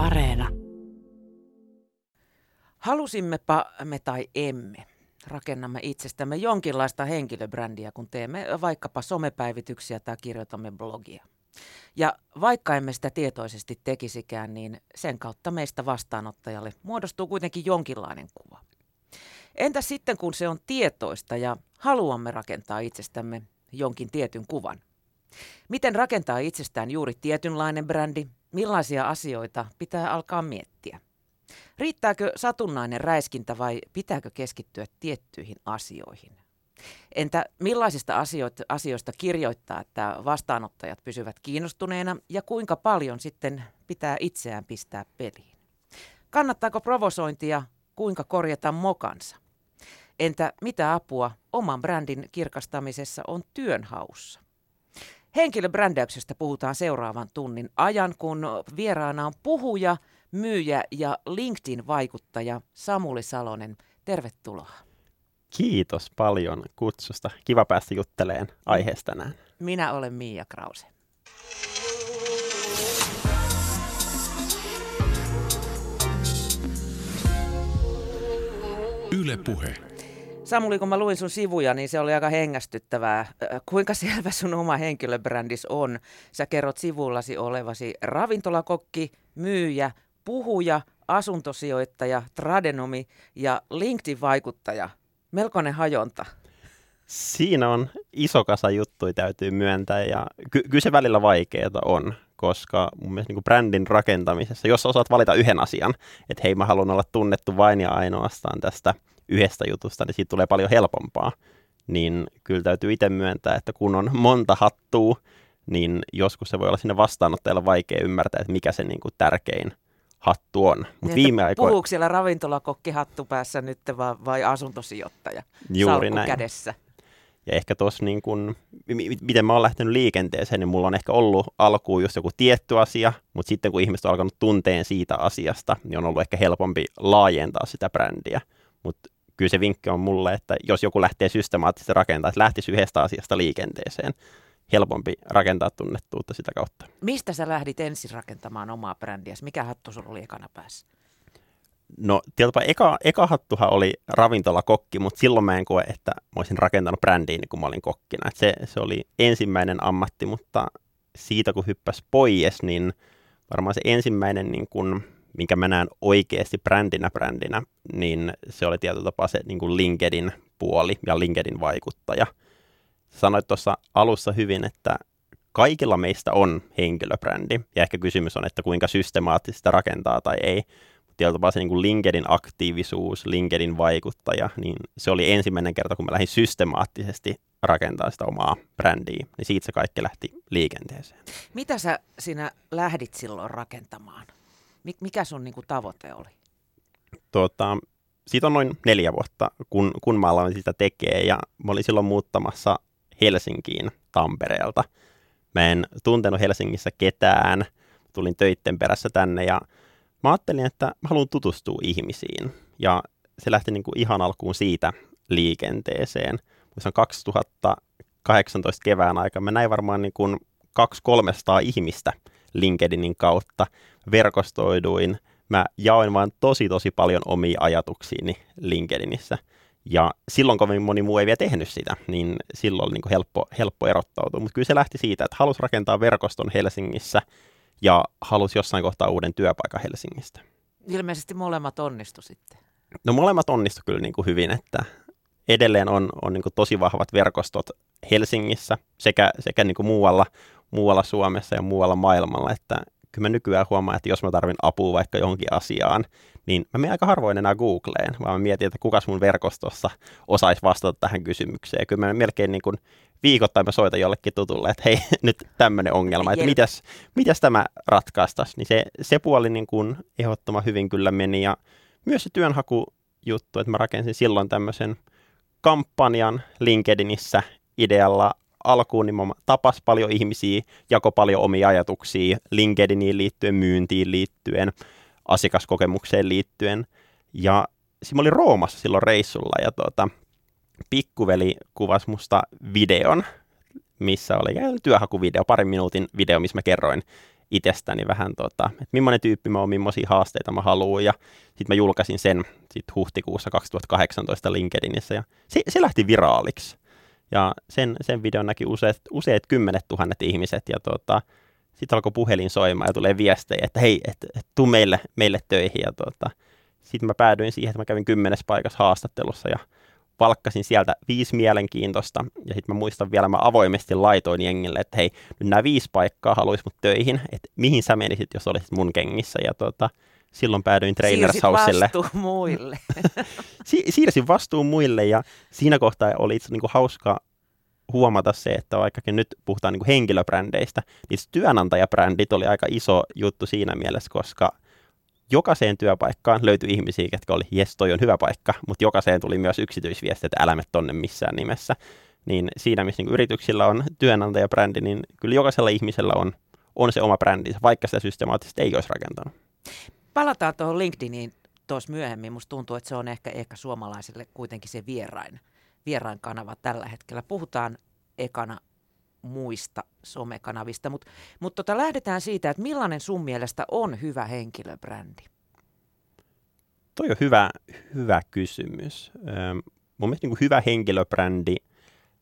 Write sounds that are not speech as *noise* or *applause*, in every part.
Areena. Halusimmepa me tai emme, rakennamme itsestämme jonkinlaista henkilöbrändiä, kun teemme vaikkapa somepäivityksiä tai kirjoitamme blogia. Ja vaikka emme sitä tietoisesti tekisikään, niin sen kautta meistä vastaanottajalle muodostuu kuitenkin jonkinlainen kuva. Entä sitten, kun se on tietoista ja haluamme rakentaa itsestämme jonkin tietyn kuvan? Miten rakentaa itsestään juuri tietynlainen brändi? Millaisia asioita pitää alkaa miettiä? Riittääkö satunnainen räiskintä vai pitääkö keskittyä tiettyihin asioihin? Entä millaisista asioista, asioista kirjoittaa, että vastaanottajat pysyvät kiinnostuneena ja kuinka paljon sitten pitää itseään pistää peliin? Kannattaako provosointia, kuinka korjata mokansa? Entä mitä apua oman brändin kirkastamisessa on työnhaussa? Henkilöbrändäyksestä puhutaan seuraavan tunnin ajan, kun vieraana on puhuja, myyjä ja LinkedIn-vaikuttaja Samuli Salonen. Tervetuloa. Kiitos paljon kutsusta. Kiva päästä jutteleen aiheesta tänään. Minä olen Miia Krause. Yle Puhe. Samuli, kun mä luin sun sivuja, niin se oli aika hengästyttävää. Kuinka selvä sun oma henkilöbrändis on? Sä kerrot sivullasi olevasi ravintolakokki, myyjä, puhuja, asuntosijoittaja, tradenomi ja LinkedIn-vaikuttaja. Melkoinen hajonta. Siinä on iso kasa juttuja täytyy myöntää ja ky- kyllä se välillä vaikeaa on, koska mun mielestä niin brändin rakentamisessa, jos osaat valita yhden asian, että hei mä haluan olla tunnettu vain ja ainoastaan tästä yhdestä jutusta, niin siitä tulee paljon helpompaa. Niin kyllä täytyy itse myöntää, että kun on monta hattua, niin joskus se voi olla sinne vastaanottajalle vaikea ymmärtää, että mikä se niin kuin tärkein hattu on. Mut niin, viime aikoina... Puhuuko siellä ravintolakokki hattu päässä nyt vai, vai asuntosijoittaja Juuri näin. kädessä? Ja ehkä tuossa niin kun, miten mä oon lähtenyt liikenteeseen, niin mulla on ehkä ollut alkuun just joku tietty asia, mutta sitten kun ihmiset on alkanut tunteen siitä asiasta, niin on ollut ehkä helpompi laajentaa sitä brändiä. Mutta kyllä se vinkki on mulle, että jos joku lähtee systemaattisesti rakentamaan, että lähtisi yhdestä asiasta liikenteeseen, helpompi rakentaa tunnettuutta sitä kautta. Mistä sä lähdit ensin rakentamaan omaa brändiä? Mikä hattu sulla oli ekana päässä? No tietysti eka, eka hattuhan oli ravintolakokki, mutta silloin mä en koe, että mä olisin rakentanut brändiä niin kun mä olin kokkina. Et se, se oli ensimmäinen ammatti, mutta siitä kun hyppäs pois, niin varmaan se ensimmäinen, niin kun, minkä mä näen oikeasti brändinä brändinä, niin se oli tietyllä tapaa se niin kuin LinkedIn puoli ja LinkedIn vaikuttaja. Sanoit tuossa alussa hyvin, että kaikilla meistä on henkilöbrändi, ja ehkä kysymys on, että kuinka systemaattista rakentaa tai ei tietyllä tapaa se niin kuin LinkedIn aktiivisuus, LinkedIn vaikuttaja, niin se oli ensimmäinen kerta, kun mä lähdin systemaattisesti rakentaa sitä omaa brändiä, niin siitä se kaikki lähti liikenteeseen. Mitä sä sinä lähdit silloin rakentamaan? Mikä sun niin kuin tavoite oli? Tuota, siitä on noin neljä vuotta, kun, kun mä aloin sitä tekemään, ja mä olin silloin muuttamassa Helsinkiin Tampereelta. Mä en tuntenut Helsingissä ketään, tulin töitten perässä tänne, ja mä ajattelin, että mä haluan tutustua ihmisiin. Ja se lähti niin kuin ihan alkuun siitä liikenteeseen. Se on 2018 kevään aika. Mä näin varmaan niin kuin 200-300 ihmistä LinkedInin kautta. Verkostoiduin. Mä jaoin vain tosi tosi paljon omia ajatuksiini LinkedInissä. Ja silloin kovin moni muu ei vielä tehnyt sitä, niin silloin oli niin kuin helppo, helppo erottautua. Mutta kyllä se lähti siitä, että halusi rakentaa verkoston Helsingissä – ja halusi jossain kohtaa uuden työpaikan Helsingistä. Ilmeisesti molemmat onnistu sitten. No molemmat onnistu kyllä niin kuin hyvin, että edelleen on, on niin kuin tosi vahvat verkostot Helsingissä sekä, sekä niin kuin muualla, muualla Suomessa ja muualla maailmalla, että kyllä mä nykyään huomaan, että jos mä tarvin apua vaikka johonkin asiaan, niin mä menen aika harvoin enää Googleen, vaan mä mietin, että kukas mun verkostossa osaisi vastata tähän kysymykseen. Kyllä mä melkein niin kuin viikoittain mä soitan jollekin tutulle, että hei, *laughs* nyt tämmöinen ongelma, että mitäs, mitäs tämä ratkaistaisi. Niin se, se puoli niin kuin ehdottoman hyvin kyllä meni ja myös se työnhakujuttu, että mä rakensin silloin tämmöisen kampanjan LinkedInissä idealla alkuun, niin mä tapas paljon ihmisiä, jako paljon omia ajatuksia LinkedIniin liittyen, myyntiin liittyen, asiakaskokemukseen liittyen. Ja siinä oli Roomassa silloin reissulla ja tuota, pikkuveli kuvasi musta videon, missä oli työhakuvideo, parin minuutin video, missä mä kerroin itsestäni vähän, tota, että millainen tyyppi mä oon, millaisia haasteita mä haluan. Ja sitten mä julkaisin sen sit huhtikuussa 2018 LinkedInissä ja se, se lähti viraaliksi. Ja sen, sen videon näki useat, useat kymmenet tuhannet ihmiset ja tota, sitten alkoi puhelin soimaan ja tulee viestejä, että hei, et, et, tuu meille, meille töihin. Ja tota, sitten mä päädyin siihen, että mä kävin kymmenes paikassa haastattelussa ja palkkasin sieltä viisi mielenkiintoista. Ja sitten mä muistan vielä, mä avoimesti laitoin jengille, että hei, nyt nämä viisi paikkaa haluaisi mut töihin, että mihin sä menisit, jos olisit mun kengissä. Ja tota, silloin päädyin Trainers Houselle. vastuu muille. *laughs* si- siirsin vastuun muille ja siinä kohtaa oli itse niin kuin hauska huomata se, että vaikkakin nyt puhutaan niin kuin henkilöbrändeistä, niin työnantajabrändit oli aika iso juttu siinä mielessä, koska jokaiseen työpaikkaan löytyi ihmisiä, jotka oli, jes, toi on hyvä paikka, mutta jokaiseen tuli myös yksityisviesti, että älä tonne missään nimessä. Niin siinä, missä niin yrityksillä on työnantajabrändi, niin kyllä jokaisella ihmisellä on, on se oma brändinsä, vaikka sitä systemaattisesti ei olisi rakentanut. Palataan tuohon LinkedIniin tuossa myöhemmin. Musta tuntuu, että se on ehkä, ehkä suomalaisille kuitenkin se vierain, vierain kanava tällä hetkellä. Puhutaan ekana muista somekanavista, mutta mut tota, lähdetään siitä, että millainen sun mielestä on hyvä henkilöbrändi? Toi on hyvä, hyvä kysymys. mun mielestä niin hyvä henkilöbrändi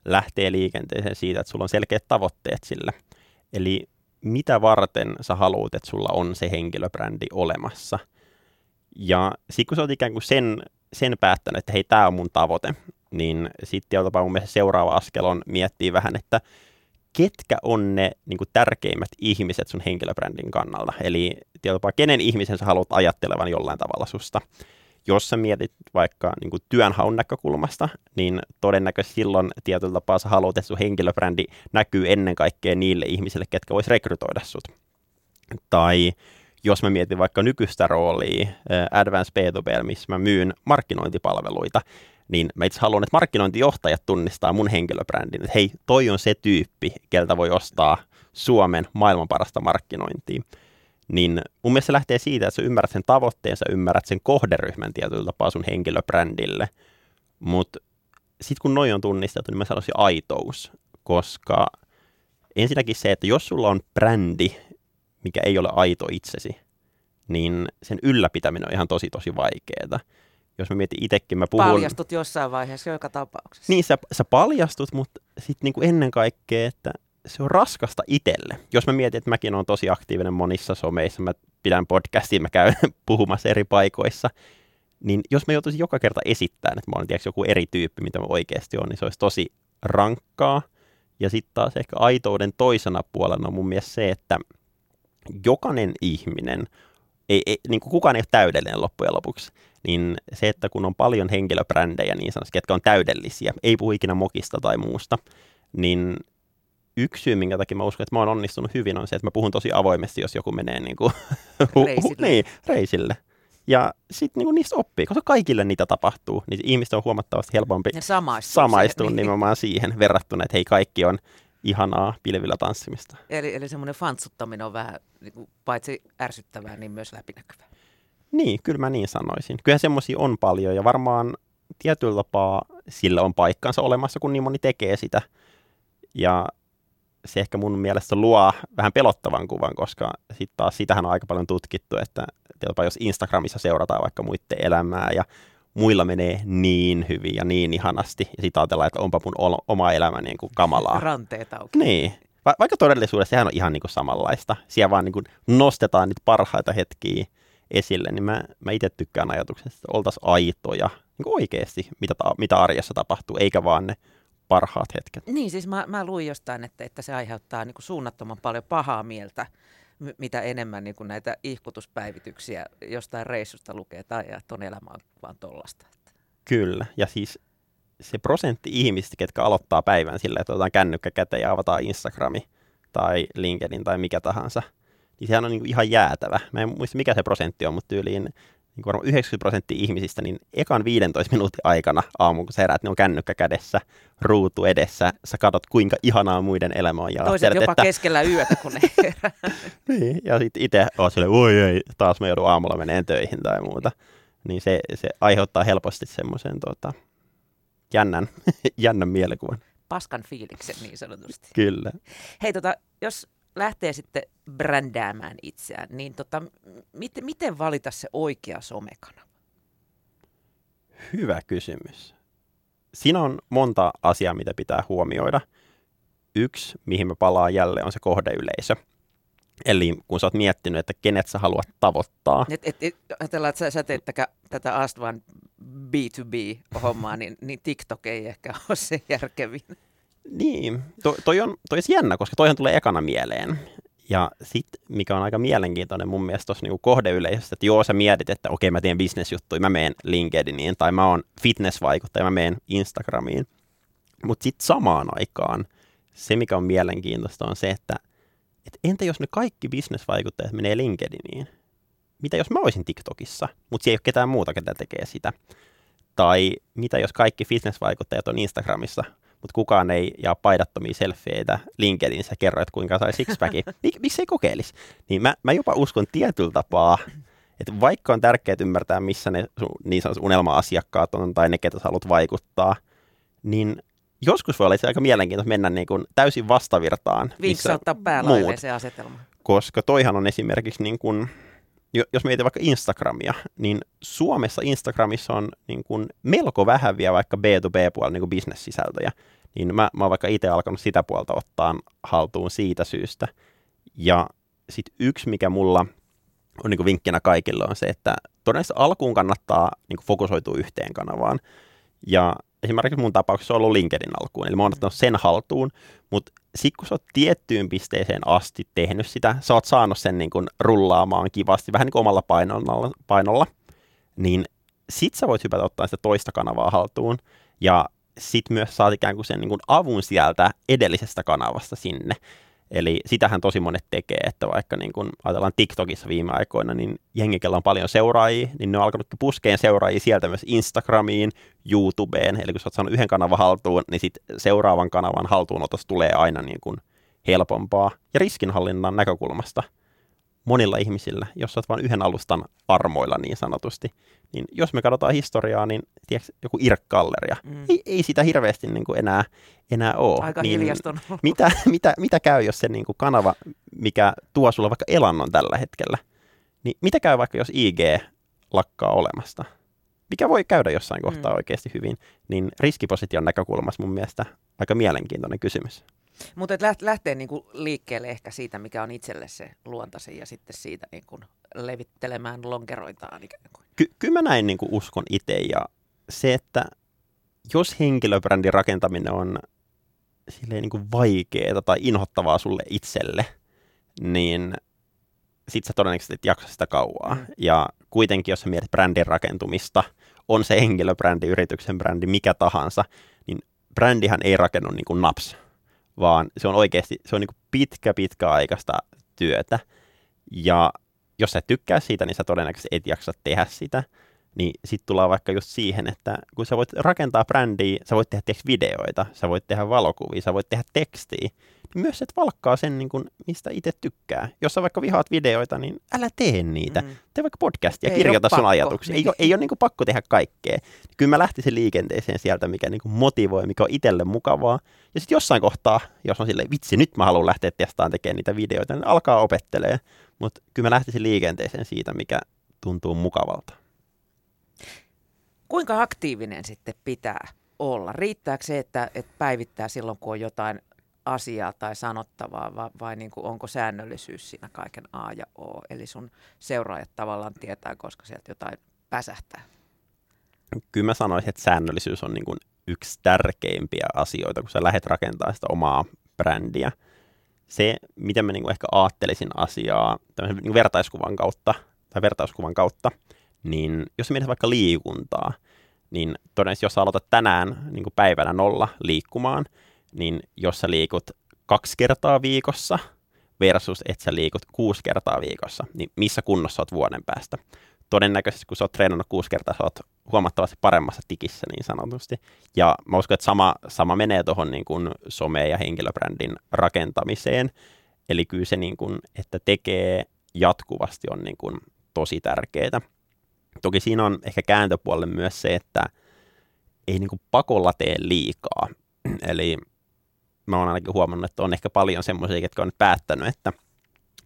lähtee liikenteeseen siitä, että sulla on selkeät tavoitteet sillä. Eli mitä varten sä haluat, että sulla on se henkilöbrändi olemassa. Ja sitten kun sä oot ikään kuin sen, sen päättänyt, että hei, tämä on mun tavoite, niin sitten mun mielestä seuraava askel on miettiä vähän, että ketkä on ne niin kuin tärkeimmät ihmiset sun henkilöbrändin kannalta. Eli tietysti kenen ihmisen sä haluat ajattelevan jollain tavalla susta. Jos sä mietit vaikka niin kuin työnhaun näkökulmasta, niin todennäköisesti silloin tietyllä tapaa sä haluat, että sun henkilöbrändi näkyy ennen kaikkea niille ihmisille, ketkä vois rekrytoida sut. Tai jos mä mietin vaikka nykyistä roolia Advanced B2B, missä mä myyn markkinointipalveluita, niin mä itse haluan, että markkinointijohtajat tunnistaa mun henkilöbrändin, että hei, toi on se tyyppi, keltä voi ostaa Suomen maailman parasta markkinointia. Niin mun mielestä se lähtee siitä, että sä ymmärrät sen tavoitteen, sä ymmärrät sen kohderyhmän tietyllä tapaa sun henkilöbrändille. Mutta sitten kun noin on tunnistettu, niin mä sanoisin aitous, koska ensinnäkin se, että jos sulla on brändi, mikä ei ole aito itsesi, niin sen ylläpitäminen on ihan tosi tosi vaikeaa jos mä mietin itsekin, mä puhun... Paljastut jossain vaiheessa joka tapauksessa. Niin, sä, sä paljastut, mutta sitten niinku ennen kaikkea, että se on raskasta itselle. Jos mä mietin, että mäkin olen tosi aktiivinen monissa someissa, mä pidän podcastia, mä käyn *laughs* puhumassa eri paikoissa, niin jos mä joutuisin joka kerta esittämään, että mä olen tiedätkö, joku eri tyyppi, mitä mä oikeasti on, niin se olisi tosi rankkaa. Ja sitten taas ehkä aitouden toisena puolena on mun mielestä se, että jokainen ihminen, ei, ei, niin kuin kukaan ei ole täydellinen loppujen lopuksi, niin se, että kun on paljon henkilöbrändejä niin sanotusti, ketkä on täydellisiä, ei puhu ikinä mokista tai muusta, niin yksi syy, minkä takia mä uskon, että mä oon onnistunut hyvin, on se, että mä puhun tosi avoimesti, jos joku menee *laughs* niin kuin, reisille. niin, reisille. Ja sitten niin niistä oppii, koska kaikille niitä tapahtuu, niin ihmisten on huomattavasti helpompi samaistua, samaistua siihen, niin. nimenomaan niin. siihen verrattuna, että hei kaikki on ihanaa pilvillä tanssimista. Eli, eli semmoinen fantsuttaminen on vähän niin kuin, paitsi ärsyttävää, niin myös läpinäkyvää. Niin, kyllä mä niin sanoisin. Kyllä semmoisia on paljon ja varmaan tietyllä tapaa sillä on paikkansa olemassa, kun niin moni tekee sitä. Ja se ehkä mun mielestä luo vähän pelottavan kuvan, koska sitten taas sitähän on aika paljon tutkittu, että jos Instagramissa seurataan vaikka muiden elämää ja muilla menee niin hyvin ja niin ihanasti, ja sitten ajatellaan, että onpa mun oma elämä niin kuin kamalaa. *laughs* Ranteet auki. Niin. Va- vaikka todellisuudessa sehän on ihan niin kuin samanlaista. Siellä vaan niin kuin nostetaan niitä parhaita hetkiä esille, niin mä, mä itse tykkään ajatuksesta, että oltaisiin aitoja niin kuin oikeasti, mitä, ta- mitä arjessa tapahtuu, eikä vaan ne parhaat hetket. Niin, siis mä, mä luin jostain, että, että se aiheuttaa niin kuin suunnattoman paljon pahaa mieltä, mitä enemmän niin kuin näitä ihkutuspäivityksiä jostain reissusta lukee, tai että ton elämä on vaan tollasta. Kyllä, ja siis se prosentti ihmistä, ketkä aloittaa päivän sillä, että otetaan kännykkä käteen ja avataan Instagrami tai LinkedIn tai mikä tahansa – niin sehän on niin kuin ihan jäätävä. Mä en muista mikä se prosentti on, mutta tyyliin niin kuin 90 prosenttia ihmisistä, niin ekan 15 minuutin aikana aamuun, kun sä heräät, ne on kännykkä kädessä, ruutu edessä, sä katsot kuinka ihanaa muiden elämä on. Ja Toiset jopa että... keskellä yötä, kun ne *laughs* herää. niin, ja sitten itse oot silleen, voi ei, taas mä joudun aamulla meneen töihin tai muuta. Niin se, se aiheuttaa helposti semmoisen tota, jännän, *laughs* jännän mielikuvan. Paskan fiiliksen niin sanotusti. Kyllä. Hei, tota, jos lähtee sitten brändäämään itseään, niin tota, miten, miten valita se oikea somekanava? Hyvä kysymys. Siinä on monta asiaa, mitä pitää huomioida. Yksi, mihin me palaa jälleen, on se kohdeyleisö. Eli kun sä oot miettinyt, että kenet sä haluat tavoittaa. Et, et, et, ajatellaan, että sä, sä teet tätä, tätä Astvan B2B-hommaa, niin, niin TikTok ei ehkä ole se järkevin. Niin, to, toi on toi on jännä, koska toihan tulee ekana mieleen. Ja sitten, mikä on aika mielenkiintoinen mun mielestä tuossa niinku kohdeyleisössä, että joo, sä mietit, että okei, mä teen bisnesjuttuja, mä meen LinkedIniin, tai mä oon fitnessvaikuttaja, mä meen Instagramiin. Mutta sitten samaan aikaan se, mikä on mielenkiintoista, on se, että et entä jos ne kaikki bisnesvaikuttajat menee LinkedIniin? Mitä jos mä olisin TikTokissa, mutta siellä ei ole ketään muuta, ketä tekee sitä? Tai mitä jos kaikki fitnessvaikuttajat on Instagramissa, mutta kukaan ei jaa paidattomia selfieitä LinkedInissä kerro, että kuinka sai sixpackin. *laughs* Mik, miksi ei kokeilisi? Niin mä, mä jopa uskon tietyllä tapaa, että vaikka on tärkeää ymmärtää, missä ne niin sanotut unelma-asiakkaat on tai ne, ketä sä haluat vaikuttaa, niin joskus voi olla aika mielenkiintoista mennä niin kuin täysin vastavirtaan. Vinksauttaa päällä se asetelma. Koska toihan on esimerkiksi, niin kuin, jos mietit vaikka Instagramia, niin Suomessa Instagramissa on niin kuin melko vähän vielä vaikka B2B-puolella niin bisnessisältöjä. Niin mä, mä oon vaikka itse alkanut sitä puolta ottaa haltuun siitä syystä. Ja sitten yksi, mikä mulla on niin kuin vinkkinä kaikille, on se, että todennäköisesti alkuun kannattaa niin kuin fokusoitua yhteen kanavaan. Ja esimerkiksi mun tapauksessa on ollut LinkedIn alkuun, eli mä oon ottanut sen haltuun, mutta sitten kun sä oot tiettyyn pisteeseen asti tehnyt sitä, sä oot saanut sen niin kuin rullaamaan kivasti, vähän niin kuin omalla painolla, painolla niin sit sä voit hypätä ottaa sitä toista kanavaa haltuun, ja sit myös saat ikään kuin sen niin kuin avun sieltä edellisestä kanavasta sinne. Eli sitähän tosi monet tekee, että vaikka niin kun ajatellaan TikTokissa viime aikoina, niin jengi, on paljon seuraajia, niin ne on alkanut puskeen seuraajia sieltä myös Instagramiin, YouTubeen. Eli kun sä oot saanut yhden kanavan haltuun, niin sit seuraavan kanavan haltuunotos tulee aina niin kun helpompaa. Ja riskinhallinnan näkökulmasta – monilla ihmisillä, jos olet vain yhden alustan armoilla niin sanotusti, niin jos me katsotaan historiaa, niin tiedätkö, joku Irk-galleria, mm. ei, ei sitä hirveästi niin kuin enää, enää ole. Aika niin *laughs* Mitä, mitä, mitä käy, jos se niin kuin kanava, mikä tuo sulle vaikka elannon tällä hetkellä, niin mitä käy vaikka, jos IG lakkaa olemasta? Mikä voi käydä jossain kohtaa mm. oikeasti hyvin, niin riskiposition näkökulmasta mun mielestä aika mielenkiintoinen kysymys. Mutta lähtee niinku liikkeelle ehkä siitä, mikä on itselle se luontaisin ja sitten siitä niinku levittelemään lonkeroitaan ikään kuin. Ky- kyllä mä näin niinku uskon itse ja se, että jos henkilöbrändin rakentaminen on silleen niinku vaikeaa tai inhottavaa sulle itselle, niin sit sä todennäköisesti et jaksa sitä kauaa. Mm. Ja kuitenkin, jos sä mietit brändin rakentumista, on se henkilöbrändi, yrityksen brändi, mikä tahansa, niin brändihän ei rakennu niin kuin naps vaan se on oikeasti se on niin pitkä, pitkä aikaista työtä. Ja jos sä tykkää siitä, niin sä todennäköisesti et jaksa tehdä sitä. Niin sitten tullaan vaikka just siihen, että kun sä voit rakentaa brändiä, sä voit tehdä videoita, sä voit tehdä valokuvia, sä voit tehdä tekstiä, myös et valkkaa sen, niin kuin, mistä itse tykkää. Jos sä vaikka vihaat videoita, niin älä tee niitä. Mm. Tee vaikka podcastia, ei kirjoita sun ajatuksia. Ei, ole, ei ole niin kuin pakko tehdä kaikkea. Kyllä mä lähtisin liikenteeseen sieltä, mikä niin kuin motivoi, mikä on itselle mukavaa. Ja sitten jossain kohtaa, jos on silleen, vitsi, nyt mä haluan lähteä testaamaan tekemään niitä videoita, niin alkaa opettelee. Mutta kyllä mä lähtisin liikenteeseen siitä, mikä tuntuu mukavalta. Kuinka aktiivinen sitten pitää olla? Riittääkö se, että, että päivittää silloin, kun on jotain asiaa tai sanottavaa, vai, vai niin kuin onko säännöllisyys siinä kaiken A ja O? Eli sun seuraajat tavallaan tietää, koska sieltä jotain päsähtää. Kyllä mä sanoisin, että säännöllisyys on niin kuin yksi tärkeimpiä asioita, kun sä lähdet rakentamaan sitä omaa brändiä. Se, miten mä niin kuin ehkä ajattelisin asiaa niin kuin vertaiskuvan kautta, tai vertaiskuvan kautta, niin jos mietit vaikka liikuntaa, niin todennäköisesti jos sä aloitat tänään niin kuin päivänä nolla liikkumaan, niin jos sä liikut kaksi kertaa viikossa versus että sä liikut kuusi kertaa viikossa, niin missä kunnossa oot vuoden päästä? Todennäköisesti, kun sä oot treenannut kuusi kertaa, sä oot huomattavasti paremmassa tikissä niin sanotusti. Ja mä uskon, että sama, sama menee tuohon niin some- ja henkilöbrändin rakentamiseen. Eli kyllä se, niin kuin, että tekee jatkuvasti on niin kuin tosi tärkeää. Toki siinä on ehkä kääntöpuolelle myös se, että ei niin kuin pakolla tee liikaa. Eli mä oon ainakin huomannut, että on ehkä paljon semmoisia, jotka on nyt päättänyt, että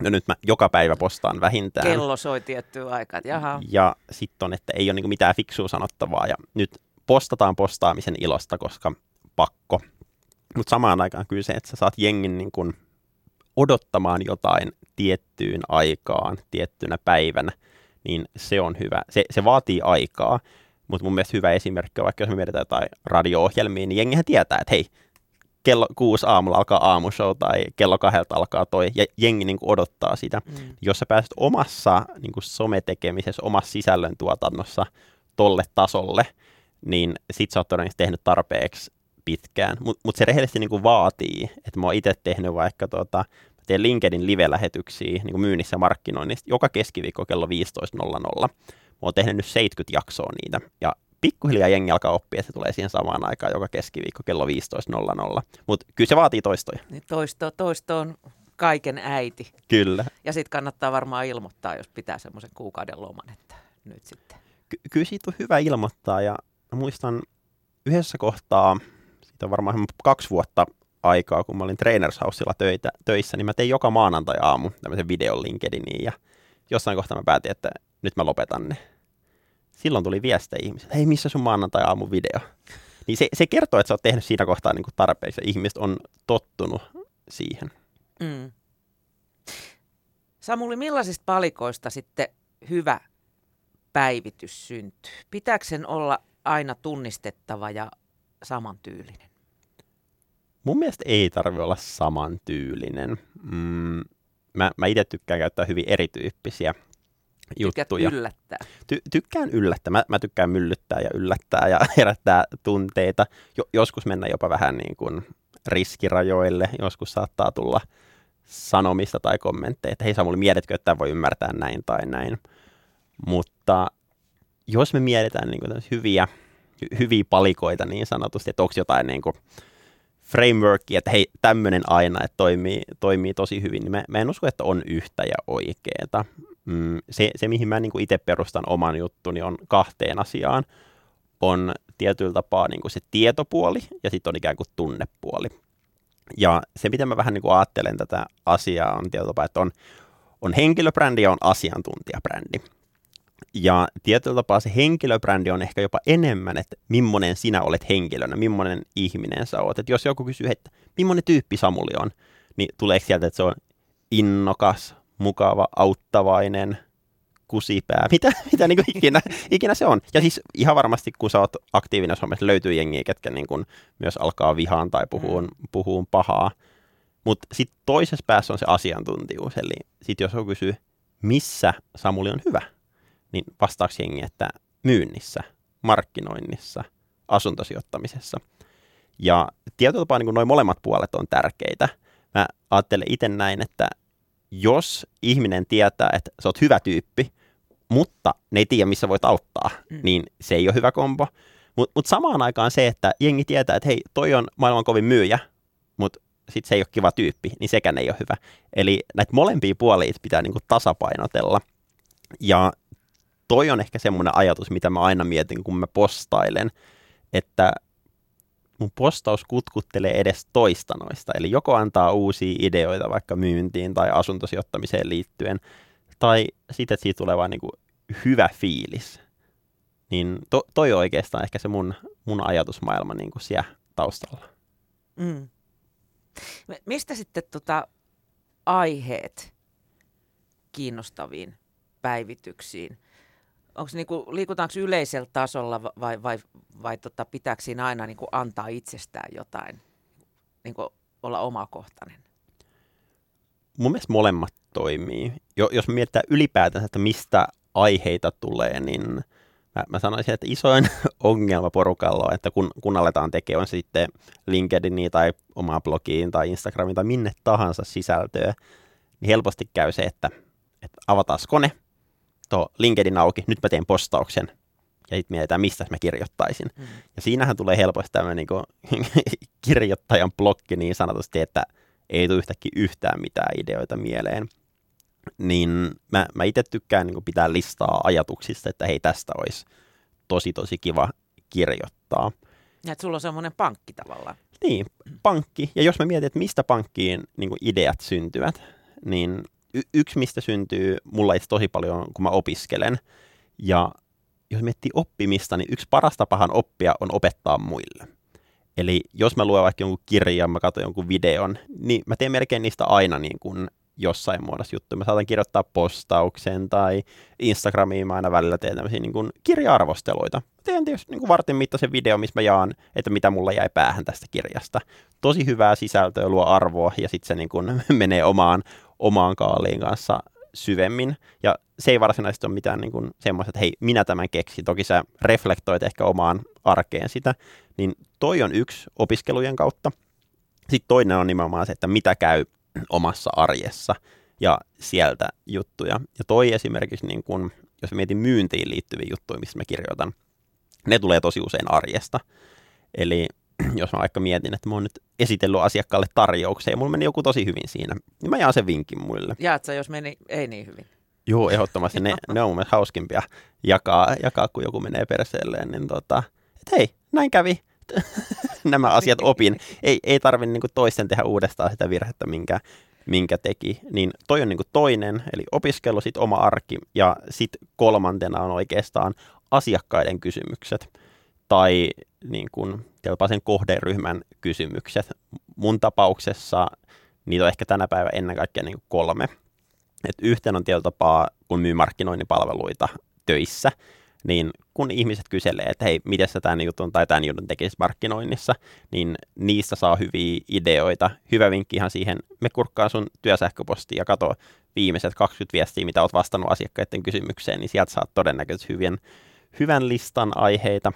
no nyt mä joka päivä postaan vähintään. Kello soi tiettyä aikaa, jaha. Ja sitten on, että ei ole niin mitään fiksua sanottavaa ja nyt postataan postaamisen ilosta, koska pakko. Mutta samaan aikaan kyllä se, että sä saat jengin niin kuin odottamaan jotain tiettyyn aikaan, tiettynä päivänä, niin se on hyvä. Se, se vaatii aikaa, mutta mun mielestä hyvä esimerkki on, vaikka jos me mietitään jotain radio-ohjelmia, niin jengihän tietää, että hei, kello kuusi aamulla alkaa aamushow tai kello kahdelta alkaa toi, ja jengi niin kuin odottaa sitä. Mm. Jos sä pääset omassa niin kuin sometekemisessä, omassa sisällöntuotannossa tolle tasolle, niin sit sä oot todennäköisesti tehnyt tarpeeksi pitkään. Mutta mut se rehellisesti niin kuin vaatii, että mä oon itse tehnyt vaikka tota, teen LinkedIn live-lähetyksiä niin kuin myynnissä markkinoinnista joka keskiviikko kello 15.00. Mä oon tehnyt nyt 70 jaksoa niitä, ja pikkuhiljaa jengi alkaa oppia, että se tulee siihen samaan aikaan joka keskiviikko kello 15.00. Mutta kyllä se vaatii toistoja. Niin toisto, toisto on kaiken äiti. Kyllä. Ja sitten kannattaa varmaan ilmoittaa, jos pitää semmoisen kuukauden loman, että nyt sitten. Ky- kyllä siitä on hyvä ilmoittaa ja muistan yhdessä kohtaa, siitä on varmaan kaksi vuotta aikaa, kun mä olin Trainers Housella töitä, töissä, niin mä tein joka maanantai-aamu tämmöisen videon LinkedIniin ja jossain kohtaa mä päätin, että nyt mä lopetan ne. Silloin tuli viestejä ihmiset, hei missä sun maanantai-aamu video? Niin se, se kertoo, että sä oot tehnyt siinä kohtaa niin tarpeeksi ja ihmiset on tottunut siihen. Mm. Samuli, millaisista palikoista sitten hyvä päivitys syntyy? Pitääkö sen olla aina tunnistettava ja samantyylinen? Mun mielestä ei tarvi olla samantyylinen. Mm, mä, mä itse tykkään käyttää hyvin erityyppisiä juttuja. yllättää? Ty- tykkään yllättää. Mä, mä tykkään myllyttää ja yllättää ja *laughs* herättää tunteita. Jo- joskus mennä jopa vähän niin kuin riskirajoille. Joskus saattaa tulla sanomista tai kommentteja, että hei Samuli, mietitkö, että voi ymmärtää näin tai näin. Mutta jos me mietitään niin kuin hyviä, hyviä palikoita niin sanotusti, että onko jotain niin kuin frameworkia, että hei, tämmöinen aina, että toimii, toimii tosi hyvin, niin mä, mä en usko, että on yhtä ja oikeeta. Mm, se, se, mihin mä niin itse perustan oman juttuni, on kahteen asiaan. On tietyllä tapaa niin se tietopuoli ja sitten on ikään kuin tunnepuoli. Ja se, miten mä vähän niin kuin ajattelen tätä asiaa, on tietyllä tapaa, että on, on henkilöbrändi ja on asiantuntijabrändi. Ja tietyllä tapaa se henkilöbrändi on ehkä jopa enemmän, että millainen sinä olet henkilönä, millainen ihminen sä oot. Että jos joku kysyy, että millainen tyyppi Samuli on, niin tulee sieltä, että se on innokas, mukava, auttavainen, kusipää, *laughs* mitä, mitä niin ikinä, ikinä se on. Ja siis ihan varmasti, kun sä oot aktiivinen Suomessa, löytyy jengiä, ketkä niin kuin myös alkaa vihaan tai puhuun, mm. puhuun pahaa. Mutta sitten toisessa päässä on se asiantuntijuus, eli sitten jos joku kysyy, missä Samuli on hyvä, niin vastaako jengi, että myynnissä, markkinoinnissa, asuntosijoittamisessa. Ja tietyllä tapaa niin noin molemmat puolet on tärkeitä. Mä ajattelen itse näin, että jos ihminen tietää, että sä oot hyvä tyyppi, mutta ne ei tiedä, missä voit auttaa, mm. niin se ei ole hyvä kombo. Mutta mut samaan aikaan se, että jengi tietää, että hei, toi on maailman kovin myyjä, mutta sitten se ei ole kiva tyyppi, niin sekään ei ole hyvä. Eli näitä molempia puolia pitää niinku tasapainotella. Ja toi on ehkä semmoinen ajatus, mitä mä aina mietin, kun mä postailen, että mun postaus kutkuttelee edes toista noista. Eli joko antaa uusia ideoita vaikka myyntiin tai asuntosijoittamiseen liittyen, tai sitten, että siitä tulee vain niin hyvä fiilis. Niin to, toi on oikeastaan ehkä se mun, mun ajatusmaailma niin kuin siellä taustalla. Mm. Mistä sitten tota aiheet kiinnostaviin päivityksiin? Onko niinku, liikutaanko yleisellä tasolla vai, vai, vai, tota, pitääkö siinä aina niinku antaa itsestään jotain, niinku olla omakohtainen? Mun mielestä molemmat toimii. Jo, jos mietitään ylipäätänsä, että mistä aiheita tulee, niin mä, mä sanoisin, että isoin *laughs* ongelma porukalla on, että kun, kun aletaan tekemään, on sitten LinkedIniin tai omaa blogiin tai Instagramiin tai minne tahansa sisältöä, niin helposti käy se, että, että avataan kone, tuo LinkedIn auki, nyt mä teen postauksen, ja sitten mietitään, mistä mä kirjoittaisin. Mm. Ja siinähän tulee helposti tämmöinen niin *laughs* kirjoittajan blokki niin sanotusti, että ei tule yhtäkkiä yhtään mitään ideoita mieleen. Niin mä, mä itse tykkään niin pitää listaa ajatuksista, että hei, tästä olisi tosi tosi kiva kirjoittaa. Ja että sulla on semmoinen pankki tavallaan. Niin, pankki. Ja jos mä mietin, että mistä pankkiin niin ideat syntyvät, niin y- yksi mistä syntyy mulla itse tosi paljon, kun mä opiskelen. Ja jos miettii oppimista, niin yksi paras tapahan oppia on opettaa muille. Eli jos mä luen vaikka jonkun kirjan, mä katson jonkun videon, niin mä teen melkein niistä aina niin kuin jossain muodossa juttuja. Mä saatan kirjoittaa postauksen tai Instagramiin mä aina välillä teen tämmöisiä niin kuin kirja-arvosteluita. Mä teen tietysti niin kuin vartin mittaisen video, missä mä jaan, että mitä mulla jäi päähän tästä kirjasta. Tosi hyvää sisältöä, luo arvoa ja sitten se niin kuin *laughs* menee omaan, omaan kaaliin kanssa syvemmin. Ja se ei varsinaisesti ole mitään niin semmoista, että hei, minä tämän keksin. Toki sä reflektoit ehkä omaan arkeen sitä. Niin toi on yksi opiskelujen kautta. Sitten toinen on nimenomaan se, että mitä käy omassa arjessa ja sieltä juttuja. Ja toi esimerkiksi, niin kun, jos mietin myyntiin liittyviä juttuja, missä mä kirjoitan, ne tulee tosi usein arjesta. Eli *clears throat* jos mä vaikka mietin, että mä oon nyt esitellyt asiakkaalle tarjouksen ja mulla meni joku tosi hyvin siinä, niin mä jaan sen vinkin muille. Jaat sä, jos meni ei niin hyvin? Joo, ehdottomasti. Ne, ne on mun mielestä hauskimpia jakaa, jakaa kun joku menee perseelleen. Niin tota, että hei, näin kävi. *laughs* Nämä asiat opin. Ei, ei tarvitse niin toisten tehdä uudestaan sitä virhettä, minkä, minkä teki. Niin toi on niin toinen, eli opiskelu, sitten oma arki. Ja sitten kolmantena on oikeastaan asiakkaiden kysymykset. Tai niin kuin, sen kohderyhmän kysymykset. Mun tapauksessa niitä on ehkä tänä päivänä ennen kaikkea niin kolme. Et yhteen on tietyllä tapaa, kun myy markkinoinnin palveluita töissä, niin kun ihmiset kyselee, että hei, miten sä tämän jutun tai tämän jutun tekisit markkinoinnissa, niin niistä saa hyviä ideoita. Hyvä vinkki ihan siihen, me kurkkaan sun työsähköpostiin ja kato viimeiset 20 viestiä, mitä oot vastannut asiakkaiden kysymykseen, niin sieltä saat todennäköisesti hyvien, hyvän listan aiheita.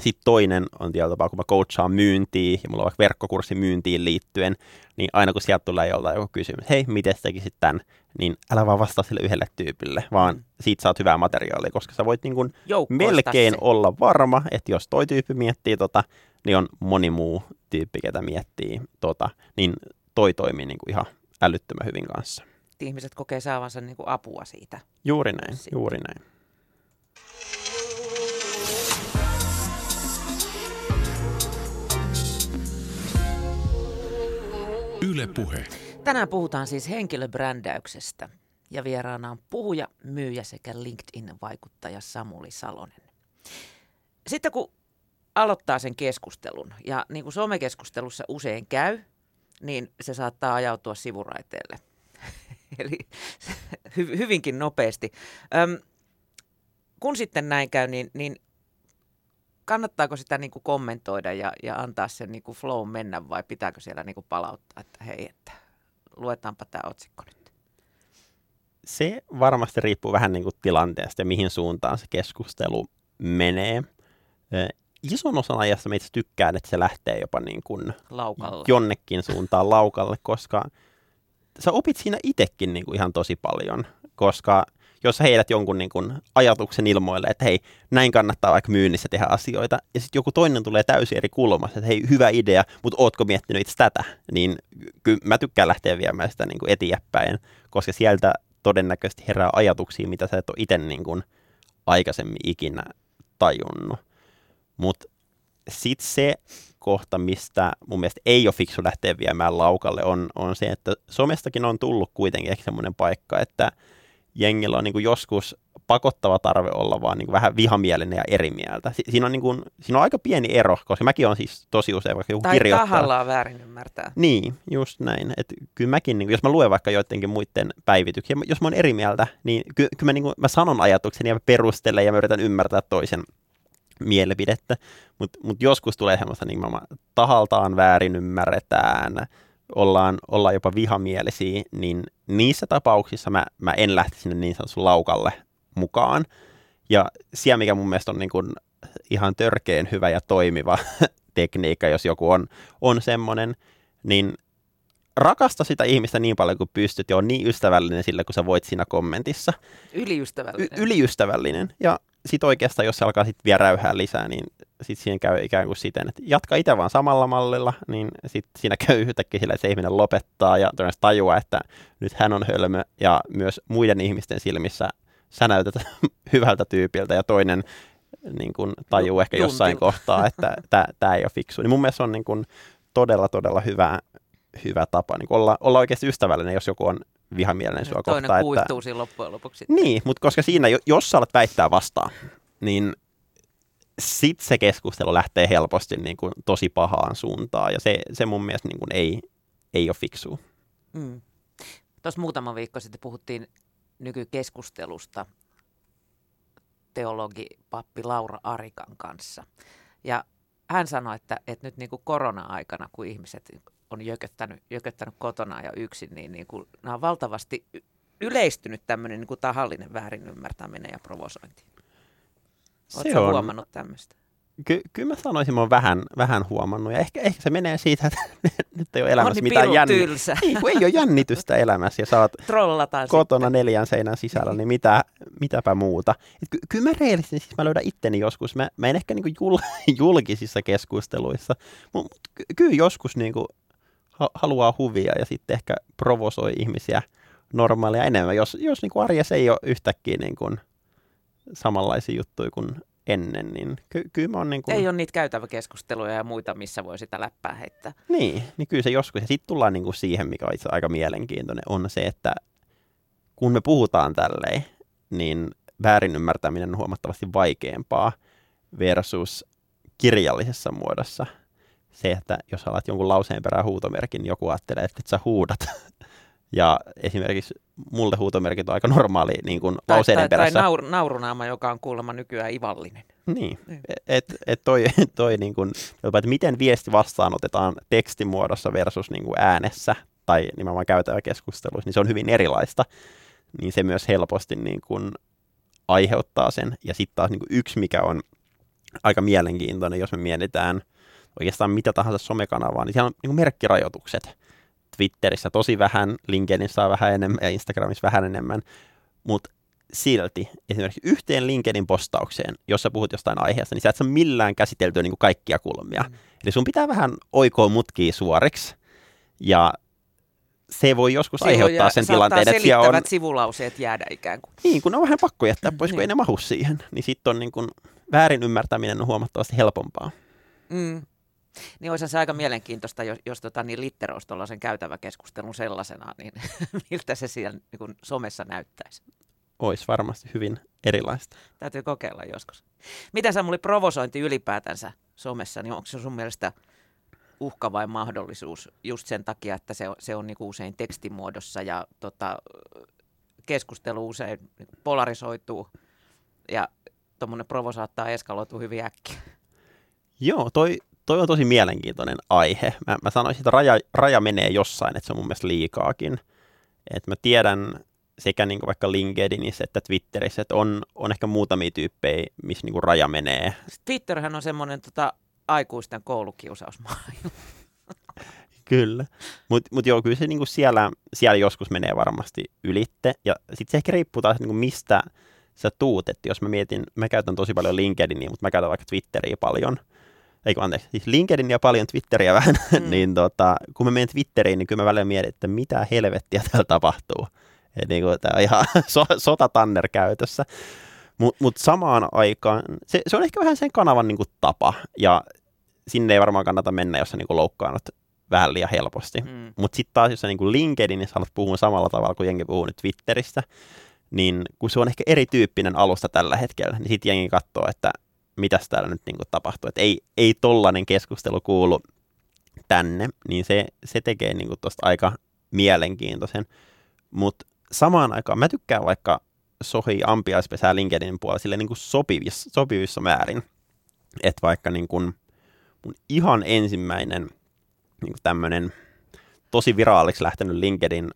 Sitten toinen on tietyllä tapaa, kun mä coachaan myyntiin ja mulla on vaikka verkkokurssi myyntiin liittyen, niin aina kun sieltä tulee joltain joku kysymys, hei, miten tekisit tämän, niin älä vaan vastaa sille yhdelle tyypille, vaan siitä saat hyvää materiaalia, koska sä voit niin kuin melkein se. olla varma, että jos toi tyyppi miettii tota, niin on moni muu tyyppi, ketä miettii tota, niin toi toimii niin kuin ihan älyttömän hyvin kanssa. Ihmiset kokee saavansa niin kuin apua siitä. Juuri näin, siitä. juuri näin. Yle Puhe. Tänään puhutaan siis henkilöbrändäyksestä ja vieraana on puhuja, myyjä sekä LinkedIn-vaikuttaja Samuli Salonen. Sitten kun aloittaa sen keskustelun, ja niin kuin somekeskustelussa usein käy, niin se saattaa ajautua sivuraiteelle. *laughs* Eli hy- hyvinkin nopeasti. Öm, kun sitten näin käy, niin, niin kannattaako sitä niin kuin kommentoida ja, ja antaa sen niin kuin flow mennä vai pitääkö siellä niin kuin palauttaa, että hei, että luetaanpa tämä otsikko nyt? Se varmasti riippuu vähän niin kuin tilanteesta ja mihin suuntaan se keskustelu menee. Ison osan ajassa mä itse tykkään, että se lähtee jopa niin kuin laukalle. jonnekin suuntaan laukalle, koska sä opit siinä itsekin niin kuin ihan tosi paljon, koska jos heidät jonkun niin kuin ajatuksen ilmoille, että hei, näin kannattaa vaikka myynnissä tehdä asioita, ja sitten joku toinen tulee täysin eri kulmassa, että hei, hyvä idea, mutta ootko miettinyt itse tätä, niin kyllä mä tykkään lähteä viemään sitä niin kuin eteenpäin, koska sieltä todennäköisesti herää ajatuksia, mitä sä et ole itse niin kuin aikaisemmin ikinä tajunnut. Mutta sitten se kohta, mistä mun mielestä ei ole fiksu lähteä viemään laukalle, on, on se, että somestakin on tullut kuitenkin ehkä semmoinen paikka, että jengillä on niin kuin joskus pakottava tarve olla vaan niin kuin vähän vihamielinen ja eri mieltä. Si- siinä, on niin kuin, siinä on aika pieni ero, koska mäkin on siis tosi usein vaikka joku tai kirjoittaa. Tai tahallaan väärin ymmärtää. Niin, just näin. Et kyllä mäkin, niin kuin, jos mä luen vaikka joidenkin muiden päivityksiä, jos mä oon eri mieltä, niin ky- kyllä mä, niin kuin, mä sanon ajatukseni ja mä perustelen ja mä yritän ymmärtää toisen mielipidettä. Mutta mut joskus tulee semmoista, niin mä tahaltaan väärin ymmärretään, ollaan, ollaan jopa vihamielisiä, niin niissä tapauksissa mä, mä en lähtisi sinne niin sanotusti laukalle mukaan. Ja siellä, mikä mun mielestä on niin kuin ihan törkeen hyvä ja toimiva *laughs* tekniikka, jos joku on, on semmoinen, niin rakasta sitä ihmistä niin paljon kuin pystyt ja on niin ystävällinen sille, kun sä voit siinä kommentissa. Yliystävällinen. Y- yliystävällinen. Ja sit oikeastaan, jos se alkaa sit vielä räyhää lisää, niin sit siinä käy ikään kuin siten, että jatka itse vaan samalla mallilla, niin sit siinä *laughs* käy yhtäkkiä sillä, että se ihminen lopettaa ja todennäköisesti tajua, että nyt hän on hölmö ja myös muiden ihmisten silmissä sä näytät *laughs* hyvältä tyypiltä ja toinen niin kuin tajuu ehkä jossain kohtaa, että *laughs* tämä ei ole fiksu. Niin mun mielestä on niin kuin todella, todella hyvä, hyvä tapa niin olla, olla oikeasti ystävällinen, jos joku on vihamielinen sua Toinen kohtaan. kuihtuu siinä loppujen lopuksi. Niin, mutta koska siinä, jo- jos sä alat väittää vastaan, niin sit se keskustelu lähtee helposti niin kuin tosi pahaan suuntaan, ja se, se mun mielestä niin kuin ei, ei ole fiksua. Mm. Tuossa muutama viikko sitten puhuttiin nykykeskustelusta teologi pappi Laura Arikan kanssa. Ja hän sanoi, että, että nyt niin kuin korona-aikana, kun ihmiset on jököttänyt, jököttänyt kotona ja yksin, niin, niin kuin, nämä on valtavasti yleistynyt tämmöinen niin kuin tahallinen väärinymmärtäminen ja provosointi. Oletko huomannut tämmöistä? Ky- kyllä mä sanoisin, mä oon vähän, vähän huomannut, ja ehkä, ehkä se menee siitä, että *laughs* nyt ei ole On elämässä niin mitään jännitystä. *laughs* kun ei ole jännitystä elämässä, ja sä oot *laughs* Trollataan kotona neljän seinän sisällä, niin mitä, mitäpä muuta. Et ky- kyllä mä reellisesti, siis mä löydän itteni joskus, mä, mä en ehkä niinku jul, julkisissa keskusteluissa, mutta ky- kyllä joskus niinku haluaa huvia ja sitten ehkä provosoi ihmisiä normaalia enemmän, jos, jos niinku arjessa ei ole yhtäkkiä niinku samanlaisia juttuja kuin ennen, niin ky- kyllä mä oon niinku... Ei ole niitä käytäväkeskusteluja ja muita, missä voi sitä läppää heittää. Niin, niin kyllä se joskus. Ja sitten tullaan niinku siihen, mikä on itse aika mielenkiintoinen, on se, että kun me puhutaan tälleen, niin väärin ymmärtäminen on huomattavasti vaikeampaa versus kirjallisessa muodossa. Se, että jos alat jonkun lauseen perään huutomerkin, niin joku ajattelee, että et sä huudat. *laughs* Ja esimerkiksi mulle huutomerkit on aika normaali niin kuin Tai, lauseiden tai, tai perässä. naur, naurunaama, joka on kuulemma nykyään ivallinen. Niin, Niin. että et toi, *laughs* toi niin kuin, jopa, että miten viesti vastaanotetaan tekstimuodossa versus niin kuin äänessä tai nimenomaan käytäväkeskusteluissa, niin se on hyvin erilaista. Niin se myös helposti niin kuin aiheuttaa sen. Ja sitten taas niin kuin yksi, mikä on aika mielenkiintoinen, jos me mietitään oikeastaan mitä tahansa somekanavaa, niin siellä on niin kuin merkkirajoitukset. Twitterissä tosi vähän, LinkedInissä on vähän enemmän ja Instagramissa vähän enemmän, mutta silti esimerkiksi yhteen LinkedIn postaukseen, jos sä puhut jostain aiheesta, niin sä et saa millään käsiteltyä niin kuin kaikkia kulmia. Mm. Eli sun pitää vähän oikoa mutkia suoriksi, ja se voi joskus Silloin aiheuttaa sen tilanteen, että siellä on, selittävät sivulauseet jäädä ikään kuin. niin kun on vähän pakko jättää pois, kun Niin. ei ne mahu siihen, niin sitten on niin kuin, väärin ymmärtäminen on huomattavasti helpompaa. Mm. Niin olisi se aika mielenkiintoista, jos, jos tota, niin litteroisi tuollaisen käytäväkeskustelun sellaisena, niin *laughs* miltä se siellä niin kuin somessa näyttäisi. Olisi varmasti hyvin erilaista. Täytyy kokeilla joskus. Miten Samuli provosointi ylipäätänsä somessa, niin onko se sun mielestä uhka vai mahdollisuus just sen takia, että se on, se on niinku usein tekstimuodossa ja tota, keskustelu usein polarisoituu ja tuommoinen provo saattaa eskaloitua hyvin äkkiä. Joo, toi, toi on tosi mielenkiintoinen aihe. Mä, mä sanoisin, että raja, raja menee jossain, että se on mun mielestä liikaakin. Et mä tiedän sekä niin vaikka LinkedInissä että Twitterissä, että on, on ehkä muutamia tyyppejä, missä niin raja menee. Twitterhän on semmoinen tota, aikuisten koulukiusausmaa. Kyllä. Mutta mut joo, kyllä se niin siellä, siellä joskus menee varmasti ylitte. Ja sitten se ehkä riippuu taas, niin mistä sä tuut. Et jos mä mietin, mä käytän tosi paljon LinkedInia, mutta mä käytän vaikka Twitteriä paljon. Eikö anteeksi, siis LinkedInia paljon, Twitteriä vähän. *laughs* Mm. niin tota, kun mä menen Twitteriin, niin kyllä mä välillä mietin, että mitä helvettiä täällä tapahtuu. Et niin kuin, tää on ihan *laughs* so, sotatanner käytössä. Mutta mut samaan aikaan, se, se on ehkä vähän sen kanavan niin kuin tapa. Ja sinne ei varmaan kannata mennä, jos sä niin kuin loukkaannut vähän liian helposti. Mm. Mutta sitten taas, jos sä niin LinkedInissä haluat puhua samalla tavalla kuin jengi puhuu nyt Twitterissä, niin kun se on ehkä erityyppinen alusta tällä hetkellä, niin sitten jengi katsoo, että mitäs täällä nyt niin tapahtuu. Että ei, ei tollainen keskustelu kuulu tänne, niin se, se tekee niin tuosta aika mielenkiintoisen. Mutta samaan aikaan mä tykkään vaikka sohii ampiaispesää LinkedInin puolella sille niin sopivissa, sopivissa määrin. Että vaikka niin kuin mun ihan ensimmäinen niin tämmöinen tosi viraaliksi lähtenyt LinkedIn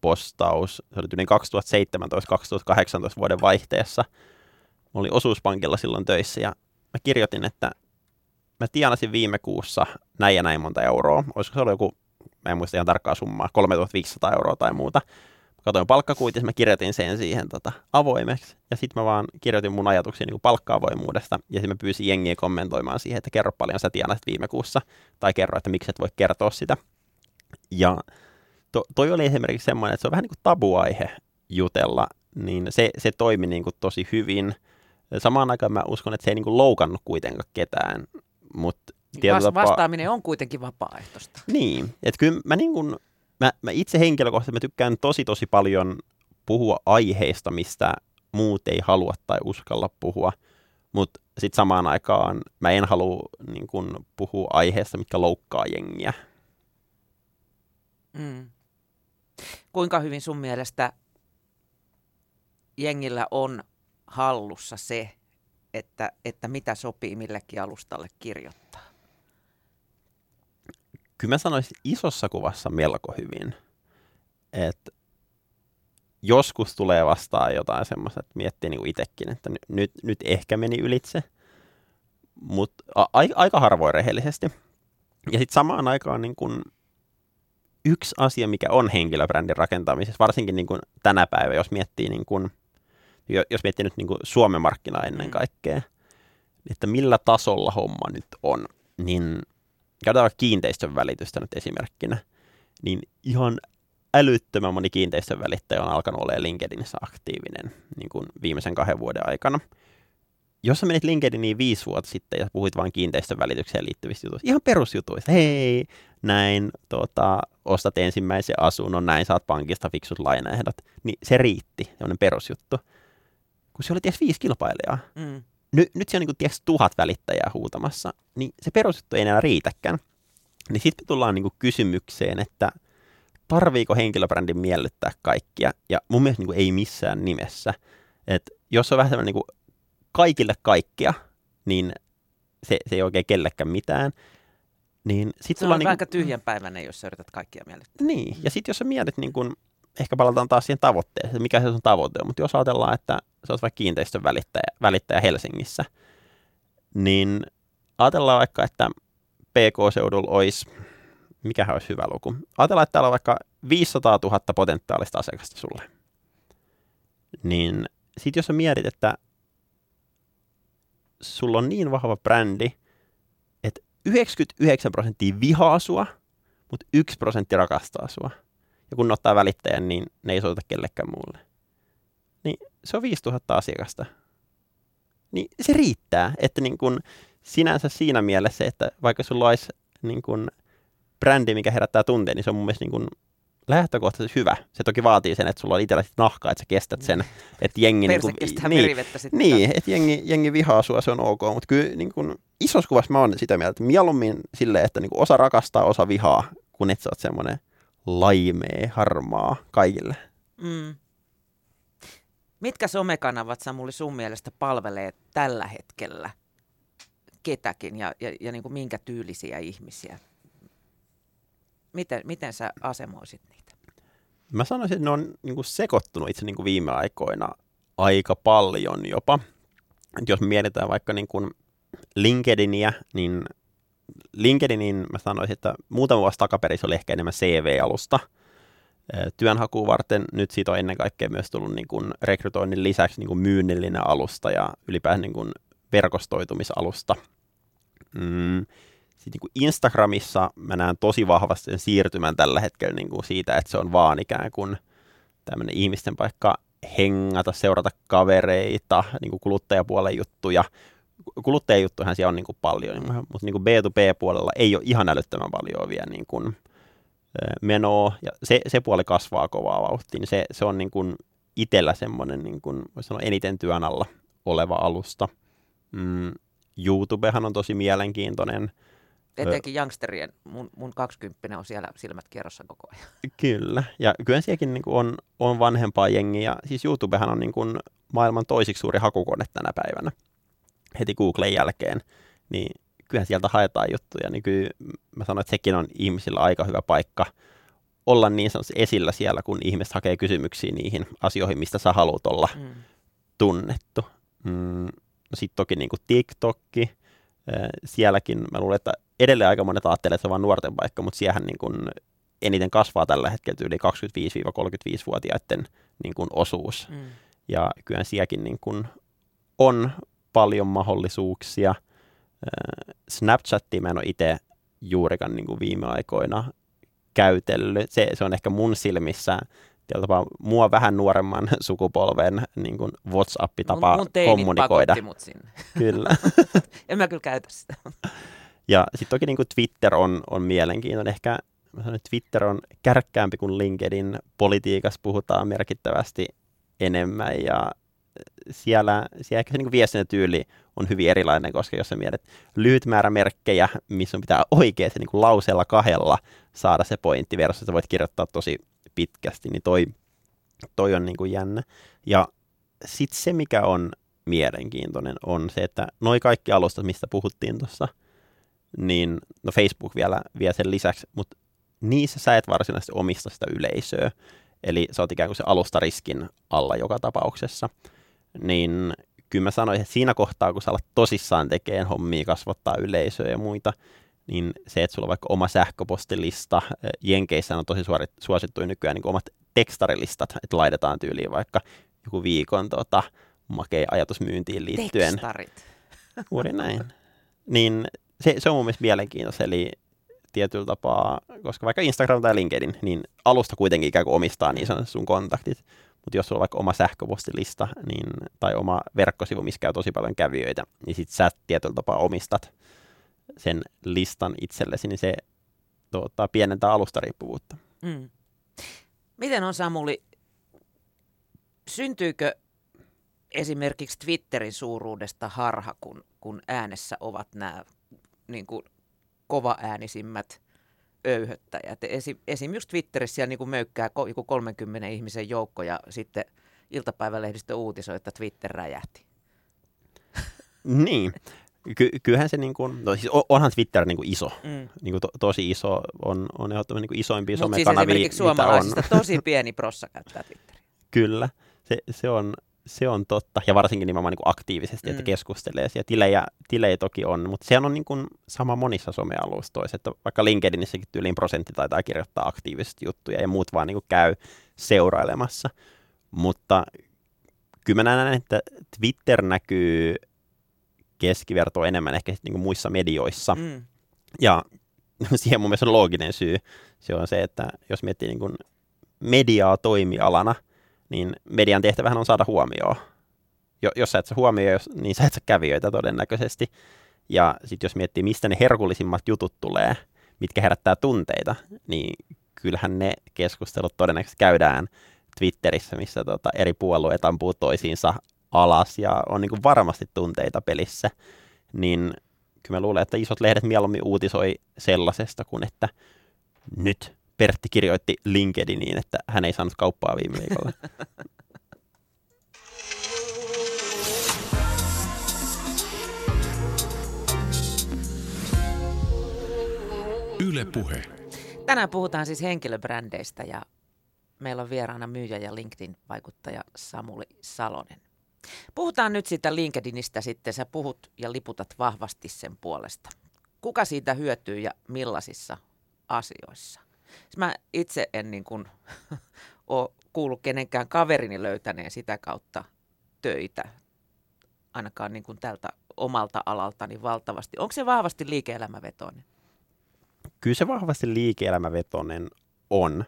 postaus, se oli tyyliin 2017-2018 vuoden vaihteessa. Mä olin osuuspankilla silloin töissä ja mä kirjoitin, että mä tienasin viime kuussa näin ja näin monta euroa. Olisiko se ollut joku, mä en muista ihan tarkkaa summaa, 3500 euroa tai muuta. Mä katsoin palkkakuitissa, mä kirjoitin sen siihen tota, avoimeksi. Ja sitten mä vaan kirjoitin mun ajatuksia niin palkka-avoimuudesta. Ja sitten mä pyysin jengiä kommentoimaan siihen, että kerro paljon sä tienasit viime kuussa. Tai kerro, että miksi et voi kertoa sitä. Ja to, toi oli esimerkiksi semmoinen, että se on vähän niin kuin tabuaihe jutella. Niin se, se toimi niin kuin tosi hyvin. Samaan aikaan mä uskon, että se ei niin kuin loukannut kuitenkaan ketään. Mutta Vas- vastaaminen on kuitenkin vapaaehtoista. Niin, että kyllä mä, niin kun, mä, mä itse henkilökohtaisesti mä tykkään tosi tosi paljon puhua aiheista, mistä muut ei halua tai uskalla puhua, mutta sitten samaan aikaan mä en halua niin kun, puhua aiheesta, mitkä loukkaa jengiä. Mm. Kuinka hyvin sun mielestä jengillä on hallussa se, että, että mitä sopii millekin alustalle kirjoittaa? Kyllä mä sanoisin isossa kuvassa melko hyvin. Että joskus tulee vastaan jotain semmoista, että miettii niin itsekin, että nyt, nyt ehkä meni ylitse, mutta a- aika harvoin rehellisesti. Ja sitten samaan aikaan niin kun yksi asia, mikä on henkilöbrändin rakentamisessa, varsinkin niin kun tänä päivänä, jos miettii, niin kun, jos miettii nyt niin kun Suomen markkinaa ennen mm. kaikkea, että millä tasolla homma nyt on, niin käytetään kiinteistön välitystä nyt esimerkkinä, niin ihan älyttömän moni kiinteistön välittäjä on alkanut olemaan LinkedInissä aktiivinen niin kuin viimeisen kahden vuoden aikana. Jos sä menit LinkedIniin viisi vuotta sitten ja puhuit vain kiinteistön välitykseen liittyvistä jutuista, ihan perusjutuista, hei, näin, tota, ostat ensimmäisen asunnon, näin saat pankista fiksut lainaehdot, niin se riitti, sellainen perusjuttu. Kun se oli ties viisi kilpailijaa, mm. Ny, nyt se on niin kuin, ties tuhat välittäjää huutamassa, niin se perusjuttu ei enää riitäkään. Niin sitten tullaan niin kuin kysymykseen, että – tarviiko henkilöbrändin miellyttää kaikkia, ja mun mielestä niin kuin ei missään nimessä. Et jos on vähän semmoinen niin kaikille kaikkia, niin se, se ei oikein kellekään mitään. Niin sit se on niin aika tyhjänpäiväinen, jos sä yrität kaikkia miellyttää. Niin, ja sitten jos sä mietit, niin kun, ehkä palataan taas siihen tavoitteeseen, mikä se on tavoite on, mutta jos ajatellaan, että sä oot vaikka kiinteistön välittäjä, välittäjä Helsingissä, niin ajatellaan vaikka, että PK-seudulla olisi mikähän olisi hyvä luku. Ajatellaan, että täällä on vaikka 500 000 potentiaalista asiakasta sulle. Niin sitten jos sä mietit, että sulla on niin vahva brändi, että 99 prosenttia vihaa sua, mutta 1 prosentti rakastaa sua. Ja kun ne ottaa välittäjän, niin ne ei soita kellekään muulle. Se on 5000 asiakasta. Niin se riittää, että niin kun sinänsä siinä mielessä, että vaikka sulla olisi niin kun brändi, mikä herättää tunteen, niin se on mun mielestä niin kuin lähtökohtaisesti hyvä. Se toki vaatii sen, että sulla on itsellä nahkaa, että sä kestät sen, että jengi... niin kuin, niin. Niin, että jengi, jengi vihaa sua, se on ok, mutta kyllä niin kuin, isossa kuvassa mä oon sitä mieltä, että mieluummin silleen, että niin kuin osa rakastaa, osa vihaa, kun et sä oot semmoinen laimee, harmaa kaikille. Mm. Mitkä somekanavat Samuli sun mielestä palvelee tällä hetkellä ketäkin ja, ja, ja niin kuin minkä tyylisiä ihmisiä? Miten, miten sä asemoisit niitä? Mä sanoisin, että ne on niin kuin sekoittunut itse niin kuin viime aikoina aika paljon jopa. Et jos mietitään vaikka niin kuin LinkedInia, niin LinkedInin mä sanoisin, että muutama vuosi takaperin se oli ehkä enemmän CV-alusta työnhakuun varten. Nyt siitä on ennen kaikkea myös tullut niin kuin rekrytoinnin lisäksi niin kuin myynnillinen alusta ja ylipäätään niin kuin verkostoitumisalusta. Mm. Sitten niin Instagramissa mä näen tosi vahvasti sen siirtymän tällä hetkellä niin kuin siitä, että se on vaan ikään kuin tämmöinen ihmisten paikka hengata, seurata kavereita, niin kuin kuluttajapuolen juttuja. Kuluttajajuttuhan siellä on niin kuin paljon, mutta niin kuin B2B-puolella ei ole ihan älyttömän paljon vielä niin kuin menoa, ja se, se puoli kasvaa kovaa vauhtia, niin se, se on niin kuin itsellä semmoinen, niin kuin, voisi sanoa, eniten työn alla oleva alusta. Mm, YouTubehan on tosi mielenkiintoinen. Etenkin youngsterien, mun, mun 20 on siellä silmät kierrossa koko ajan. Kyllä, ja kyllä sielläkin niin on, on vanhempaa jengiä. Siis YouTubehan on niin kuin maailman toisiksi suuri hakukone tänä päivänä, heti Googlen jälkeen. Niin kyllähän sieltä haetaan juttuja, niin kyllä mä sanon, että sekin on ihmisillä aika hyvä paikka olla niin sanotusti esillä siellä, kun ihmiset hakee kysymyksiä niihin asioihin, mistä sä haluat olla mm. tunnettu. Mm, no sitten toki niin kuin TikTokki, sielläkin mä luulen, että edelleen aika monet ajattelee, että se on vain nuorten paikka, mutta siihen niin kuin eniten kasvaa tällä hetkellä yli 25-35-vuotiaiden niin kuin osuus. Mm. Ja kyllä sielläkin niin kuin on paljon mahdollisuuksia. Snapchatia mä en ole itse juurikaan niin kuin viime aikoina käytellyt. Se, se on ehkä mun silmissä tapaa mua vähän nuoremman *laughs* sukupolven niin kuin WhatsApp-tapa mun, mun kommunikoida. mut sinne. Kyllä. *laughs* en mä kyllä käytä sitä. Ja sitten toki niin kuin Twitter on, on mielenkiintoinen. Ehkä mä sanon, että Twitter on kärkkäämpi kuin LinkedIn. Politiikassa puhutaan merkittävästi enemmän ja siellä, siellä ehkä se niin viestintätyyli on hyvin erilainen, koska jos sä mietit lyhyt määrä merkkejä, missä pitää oikeasti niin kuin lauseella kahdella saada se pointti versus, että voit kirjoittaa tosi pitkästi, niin toi, toi on niin kuin jännä. Ja sitten se, mikä on mielenkiintoinen, on se, että noi kaikki alustat, mistä puhuttiin tuossa, niin no Facebook vielä vie sen lisäksi, mutta niissä sä et varsinaisesti omista sitä yleisöä. Eli sä oot ikään kuin se alustariskin alla joka tapauksessa. Niin kyllä mä sanoisin, että siinä kohtaa, kun sä alat tosissaan tekemään hommia, kasvattaa yleisöä ja muita, niin se, että sulla on vaikka oma sähköpostilista, Jenkeissä on tosi suosittu nykyään niin omat tekstarilistat, että laitetaan tyyliin vaikka joku viikon tota, makea ajatusmyyntiin liittyen. Tekstarit. Juuri näin. Niin se, se on mun mielestä mielenkiintoista, eli tietyllä tapaa, koska vaikka Instagram tai LinkedIn, niin alusta kuitenkin ikään kuin omistaa niin sanotusti sun kontaktit. Mutta jos sulla on vaikka oma sähköpostilista niin, tai oma verkkosivu, missä käy tosi paljon kävijöitä, niin sit sä tietyllä tapaa omistat sen listan itsellesi, niin se tuota, pienentää alustariippuvuutta. Mm. Miten on Samuli, syntyykö esimerkiksi Twitterin suuruudesta harha, kun, kun äänessä ovat nämä niin kuin kovaäänisimmät öyhöttäjät. Esim, esim. just Twitterissä siellä niin kuin möykkää joku 30 ihmisen joukko ja sitten iltapäivälehdistö uutisoi, että Twitter räjähti. Niin. Ky- kyllähän se niin kuin, no siis onhan Twitter niin kuin iso, mm. niin kuin to- tosi iso, on, on ehdottomasti niin kuin isoimpia somekanavia, siis suomalaisista on. tosi pieni prossa käyttää Twitteriä. Kyllä, se, se, on, se on totta, ja varsinkin nimenomaan niin kuin aktiivisesti, että mm. keskustelee. Ja tilejä, tilejä toki on, mutta se on niin kuin sama monissa somealustoissa, että vaikka LinkedInissäkin tyyliin prosentti taitaa kirjoittaa aktiivisesti juttuja, ja muut vaan niin kuin käy seurailemassa. Mutta kyllä mä näen, että Twitter näkyy keskiverto enemmän ehkä niin kuin muissa medioissa. Mm. Ja *laughs* siihen mun mielestä on looginen syy. Se on se, että jos miettii niin kuin mediaa toimialana, niin median tehtävähän on saada huomioon. Jo, jos sä et sä huomioi, niin sä et sä kävijöitä todennäköisesti. Ja sitten jos miettii, mistä ne herkullisimmat jutut tulee, mitkä herättää tunteita, niin kyllähän ne keskustelut todennäköisesti käydään Twitterissä, missä tota eri puolueet ampuu toisiinsa alas ja on niin varmasti tunteita pelissä, niin kyllä mä luulen, että isot lehdet mieluummin uutisoi sellaisesta kuin että nyt Pertti kirjoitti LinkedIniin, että hän ei saanut kauppaa viime viikolla. *laughs* Yle Puhe. Tänään puhutaan siis henkilöbrändeistä ja meillä on vieraana myyjä ja LinkedIn-vaikuttaja Samuli Salonen. Puhutaan nyt siitä LinkedInistä sitten. Sä puhut ja liputat vahvasti sen puolesta. Kuka siitä hyötyy ja millaisissa asioissa? Mä itse en niin kuin, *laughs* ole kuullut kenenkään kaverini löytäneen sitä kautta töitä, ainakaan niin kuin tältä omalta alaltani valtavasti. Onko se vahvasti liike-elämävetoinen? Kyllä se vahvasti liike-elämävetoinen on.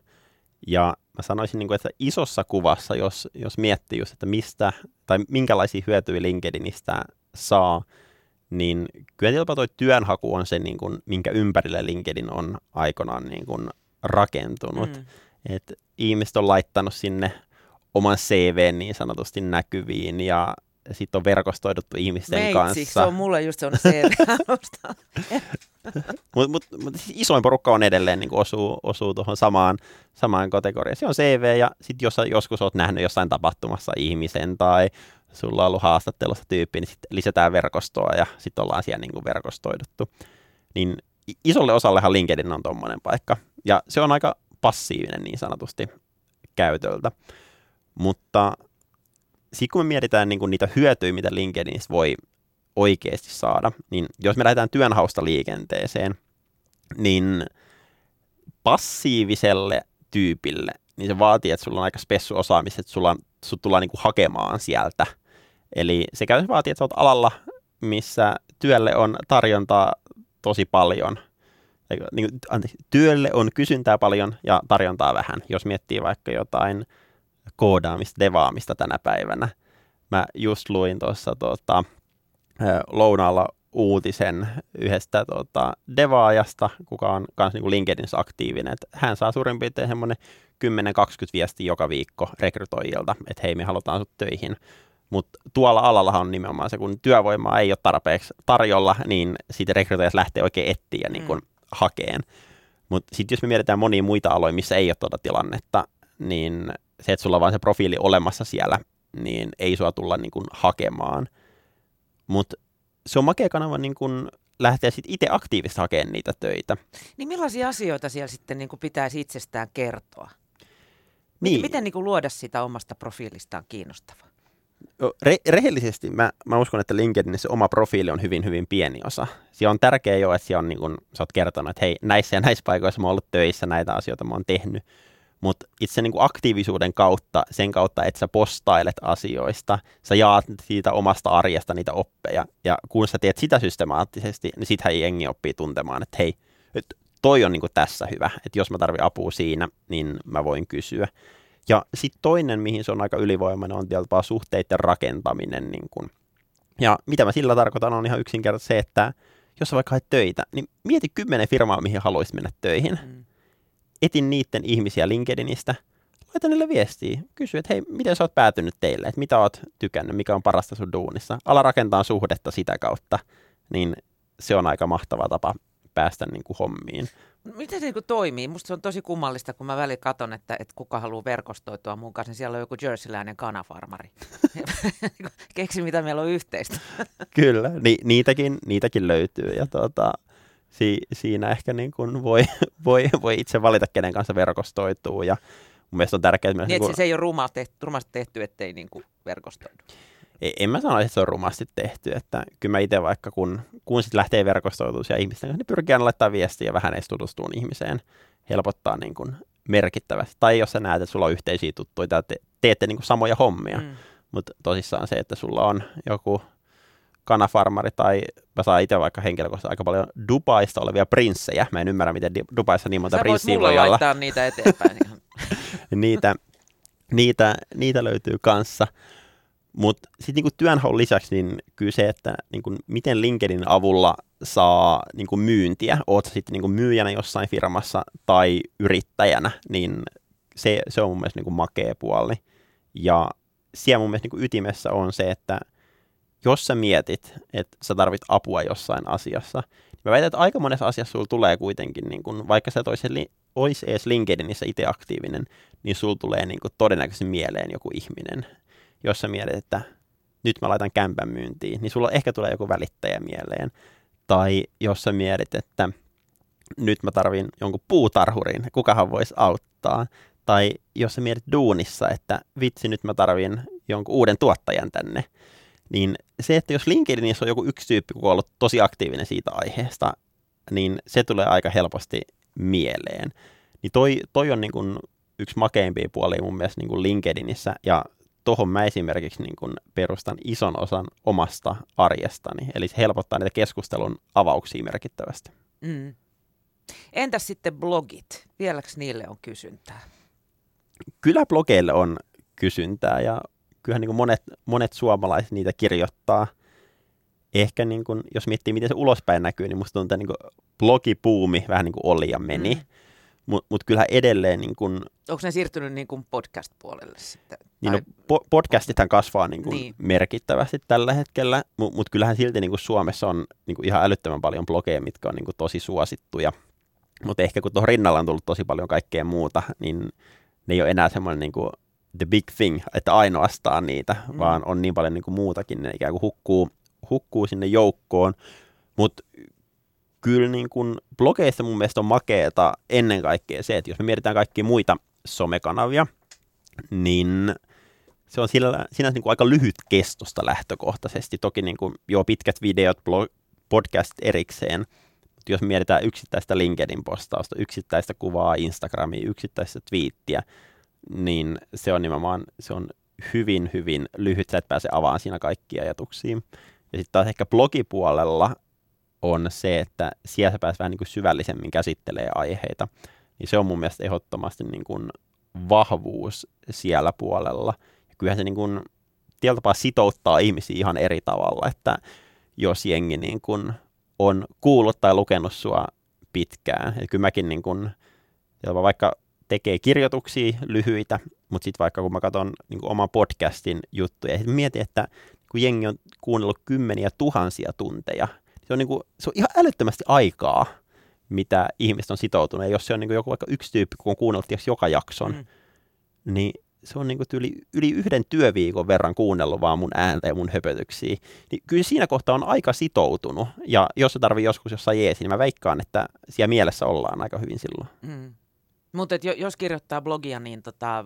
Ja mä sanoisin, niin kuin, että isossa kuvassa, jos, jos miettii just, että mistä tai minkälaisia hyötyjä LinkedInistä saa, niin kyllä jopa toi työnhaku on se, niin kuin, minkä ympärille LinkedIn on aikanaan niin kuin, rakentunut. Mm. Et ihmiset on laittanut sinne oman CV niin sanotusti näkyviin ja sitten on verkostoiduttu ihmisten Meitsi, kanssa. se on mulle just se on CV Mutta mut, mut siis isoin porukka on edelleen niin osuu, osuu tuohon samaan, samaan kategoriaan. Se on CV ja sitten jos joskus olet nähnyt jossain tapahtumassa ihmisen tai sulla on ollut haastattelussa tyyppi, niin sitten lisätään verkostoa ja sitten ollaan siellä niin verkostoiduttu. Niin isolle osallehan LinkedIn on tuommoinen paikka. Ja se on aika passiivinen niin sanotusti käytöltä. Mutta sitten kun me mietitään niin kuin niitä hyötyjä, mitä LinkedInistä voi oikeasti saada, niin jos me lähdetään työnhausta liikenteeseen, niin passiiviselle tyypille, niin se vaatii, että sulla on aika spessu osaamista, että sulla, sut tullaan niin kuin hakemaan sieltä. Eli se käytännössä vaatii, että sä oot alalla, missä työlle on tarjontaa tosi paljon. Niin, anteeksi, työlle on kysyntää paljon ja tarjontaa vähän. Jos miettii vaikka jotain koodaamista, devaamista tänä päivänä. Mä just luin tuossa tuota, lounaalla uutisen yhdestä tota, devaajasta, kuka on myös niin LinkedInissä aktiivinen. Et hän saa suurin piirtein semmoinen 10-20 viestiä joka viikko rekrytoijilta, että hei, me halutaan sut töihin. Mutta tuolla alalla on nimenomaan se, kun työvoimaa ei ole tarpeeksi tarjolla, niin siitä rekrytoijat lähtee oikein etsiä ja niin kun mm. Hakeen. Mutta sitten jos me mietitään monia muita aloja, missä ei ole tuota tilannetta, niin se, että sulla on vain se profiili olemassa siellä, niin ei sua tulla niin kun hakemaan. Mutta se on makea kanava niin kun lähteä sitten itse aktiivisesti hakemaan niitä töitä. Niin millaisia asioita siellä sitten niin pitäisi itsestään kertoa? Niin. Miten niin luoda sitä omasta profiilistaan kiinnostavaa? Re- rehellisesti mä, mä uskon, että LinkedInissä oma profiili on hyvin, hyvin pieni osa. Se on tärkeää jo, että siellä on, niin kun, sä oot kertonut, että hei, näissä ja näissä paikoissa mä oon ollut töissä, näitä asioita mä oon tehnyt. Mutta itse niin aktiivisuuden kautta, sen kautta, että sä postailet asioista, sä jaat siitä omasta arjesta niitä oppeja. Ja kun sä teet sitä systemaattisesti, niin sittenhän jengi oppii tuntemaan, että hei, toi on niin tässä hyvä. Että jos mä tarvitsen apua siinä, niin mä voin kysyä. Ja sitten toinen, mihin se on aika ylivoimainen, on tietysti suhteiden rakentaminen. Niin kun. Ja mitä mä sillä tarkoitan, on ihan yksinkertaisesti se, että jos sä vaikka haet töitä, niin mieti kymmenen firmaa, mihin haluaisit mennä töihin. Mm. Etin niiden ihmisiä LinkedInistä, laita niille viestiä, kysy, että hei, miten sä oot päätynyt teille, että mitä oot tykännyt, mikä on parasta sun duunissa. Ala rakentaa suhdetta sitä kautta, niin se on aika mahtava tapa päästä niin kuin hommiin. Miten se niin toimii? Musta se on tosi kummallista, kun mä välillä katon, että, että kuka haluaa verkostoitua mun kanssa, niin siellä on joku jerseyläinen kanafarmari. *laughs* Keksi, mitä meillä on yhteistä. *laughs* Kyllä, ni, niitäkin, niitäkin löytyy. Ja tuota, si, siinä ehkä niin kuin voi, *laughs* voi, voi itse valita, kenen kanssa verkostoituu. Ja mun mielestä on tärkeää myös... Niin, niin kuin... se ei ole rumasti tehty, rumasti tehty ettei niin kuin verkostoidu en mä sanoisi, että se on rumasti tehty. Että kyllä mä itse vaikka, kun, kun sit lähtee verkostoitumaan ihmisten kanssa, niin pyrkii aina laittaa viestiä vähän edes tutustuun ihmiseen. Helpottaa niin kuin merkittävästi. Tai jos sä näet, että sulla on yhteisiä tuttuja tai te, teette niin kuin samoja hommia. Mm. Mutta tosissaan se, että sulla on joku kanafarmari tai mä saan itse vaikka henkilökohtaisesti aika paljon Dubaista olevia prinssejä. Mä en ymmärrä, miten Dubaissa niin monta prinssiä voi olla. laittaa niitä eteenpäin. *laughs* niitä, niitä, niitä löytyy kanssa. Mutta sitten niinku työnhaun lisäksi, niin kyllä se, että niinku, miten LinkedIn avulla saa niinku, myyntiä, oot sitten niinku, myyjänä jossain firmassa tai yrittäjänä, niin se, se on mun mielestä niinku, makea puoli. Ja siellä mun mielestä niinku, ytimessä on se, että jos sä mietit, että sä tarvit apua jossain asiassa, niin mä väitän, että aika monessa asiassa sulla tulee kuitenkin, niin kun, vaikka sä et olisi, olisi edes LinkedInissä itse aktiivinen, niin sulla tulee niin kun, todennäköisesti mieleen joku ihminen, jos sä mietit, että nyt mä laitan kämpän myyntiin, niin sulla ehkä tulee joku välittäjä mieleen. Tai jos sä mietit, että nyt mä tarvin jonkun puutarhurin, kukahan voisi auttaa. Tai jos sä mietit duunissa, että vitsi, nyt mä tarvin jonkun uuden tuottajan tänne, niin se, että jos LinkedInissä on joku yksi tyyppi, kun on ollut tosi aktiivinen siitä aiheesta, niin se tulee aika helposti mieleen. Niin toi, toi on niin kuin yksi makeimpia puolia mun mielestä niin kuin LinkedInissä, ja tuohon mä esimerkiksi niin kun perustan ison osan omasta arjestani, eli se helpottaa niitä keskustelun avauksia merkittävästi. Mm. Entäs sitten blogit? Vieläkö niille on kysyntää? Kyllä blogeille on kysyntää ja kyllähän niin monet, monet suomalaiset niitä kirjoittaa. Ehkä niin kuin, jos miettii, miten se ulospäin näkyy, niin musta tuntuu, että niin blogipuumi vähän niin kuin oli ja meni. Mm. Mutta mut kyllähän edelleen... Niin kun, Onko ne siirtynyt niin kuin podcast-puolelle sitten? Niin no, po- podcastithan kasvaa niin kuin niin. merkittävästi tällä hetkellä, mutta mut kyllähän silti niin kuin Suomessa on niin kuin ihan älyttömän paljon blogeja, mitkä on niin tosi suosittuja. Mutta ehkä kun tuohon rinnalla on tullut tosi paljon kaikkea muuta, niin ne ei ole enää semmoinen niin kuin the big thing, että ainoastaan niitä, mm. vaan on niin paljon niin kuin muutakin, ne ikään kuin hukkuu, hukkuu sinne joukkoon. Mutta kyllä niin kuin blogeista mun mielestä on makeeta ennen kaikkea se, että jos me mietitään kaikkia muita somekanavia, niin se on sillä, sinänsä niin kuin aika lyhyt kestosta lähtökohtaisesti. Toki niin kuin, joo, pitkät videot, blog, podcast erikseen, mutta jos mietitään yksittäistä LinkedIn-postausta, yksittäistä kuvaa Instagramia, yksittäistä twiittiä, niin se on nimenomaan se on hyvin, hyvin lyhyt, sä et pääse avaamaan siinä kaikkia ajatuksia. Ja sitten taas ehkä blogipuolella on se, että siellä sä pääset vähän niin kuin syvällisemmin käsittelee aiheita. Niin se on mun mielestä ehdottomasti niin kuin vahvuus siellä puolella. Ja kyllähän se niin kuin, tietyllä tapaa sitouttaa ihmisiä ihan eri tavalla, että jos jengi niin kun on kuullut tai lukenut sua pitkään. Eli kyllä mäkin niin kun, vaikka tekee kirjoituksia lyhyitä, mutta sitten vaikka kun mä katson niin oman podcastin juttuja, ja mietin, että kun jengi on kuunnellut kymmeniä tuhansia tunteja, se on, niin kuin, se on ihan älyttömästi aikaa, mitä ihmiset on sitoutunut. Ja jos se on niin kuin joku vaikka yksi tyyppi, kun on kuunnellut joka jakson, mm. niin se on niin kuin yli, yli yhden työviikon verran kuunnellut vaan mun ääntä ja mun höpötyksiä. Niin kyllä siinä kohtaa on aika sitoutunut. Ja jos se tarvii joskus jossain jeesi, niin mä veikkaan, että siellä mielessä ollaan aika hyvin silloin. Mm. Mutta jos kirjoittaa blogia, niin tota,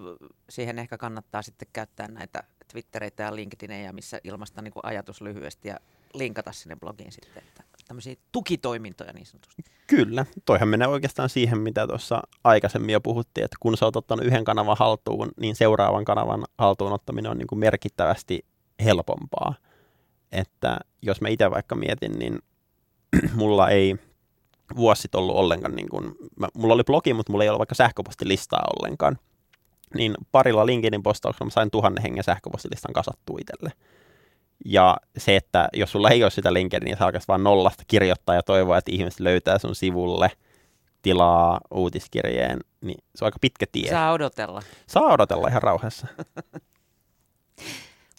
siihen ehkä kannattaa sitten käyttää näitä Twittereitä ja LinkedIneja, missä ilmaista niin ajatus lyhyesti ja linkata sinne blogiin sitten. Että tämmöisiä tukitoimintoja niin sanotusti. Kyllä. Toihan menee oikeastaan siihen, mitä tuossa aikaisemmin jo puhuttiin, että kun sä oot ottanut yhden kanavan haltuun, niin seuraavan kanavan haltuun ottaminen on niin kuin merkittävästi helpompaa. Että jos mä itse vaikka mietin, niin *clears throat* mulla ei vuosi sitten ollut ollenkaan, niin kuin, mä, mulla oli blogi, mutta mulla ei ollut vaikka sähköpostilistaa ollenkaan. Niin parilla LinkedIn postauksella mä sain tuhannen hengen sähköpostilistan kasattua itselle. Ja se, että jos sulla ei ole sitä LinkedIn, niin sä alkaisi vaan nollasta kirjoittaa ja toivoa, että ihmiset löytää sun sivulle, tilaa uutiskirjeen, niin se on aika pitkä tie. Saa odotella. Saa odotella ihan rauhassa. *laughs*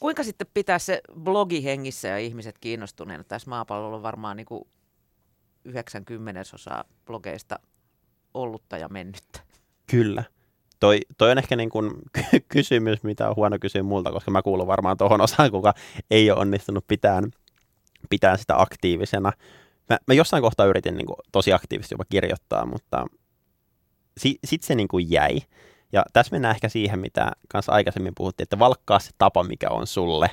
Kuinka sitten pitää se blogi hengissä ja ihmiset kiinnostuneena? Tässä maapallolla on varmaan niin kuin 90 osaa blogeista ollutta ja mennyttä. Kyllä. Toi, toi on ehkä niin kuin *laughs* kysymys, mitä on huono kysyä multa, koska mä kuulun varmaan tuohon osaan, kuka ei ole onnistunut pitään, pitää sitä aktiivisena. Mä, mä jossain kohtaa yritin niin kuin tosi aktiivisesti jopa kirjoittaa, mutta si, sitten se niin kuin jäi. Ja tässä mennään ehkä siihen, mitä kanssa aikaisemmin puhuttiin, että valkkaa se tapa, mikä on sulle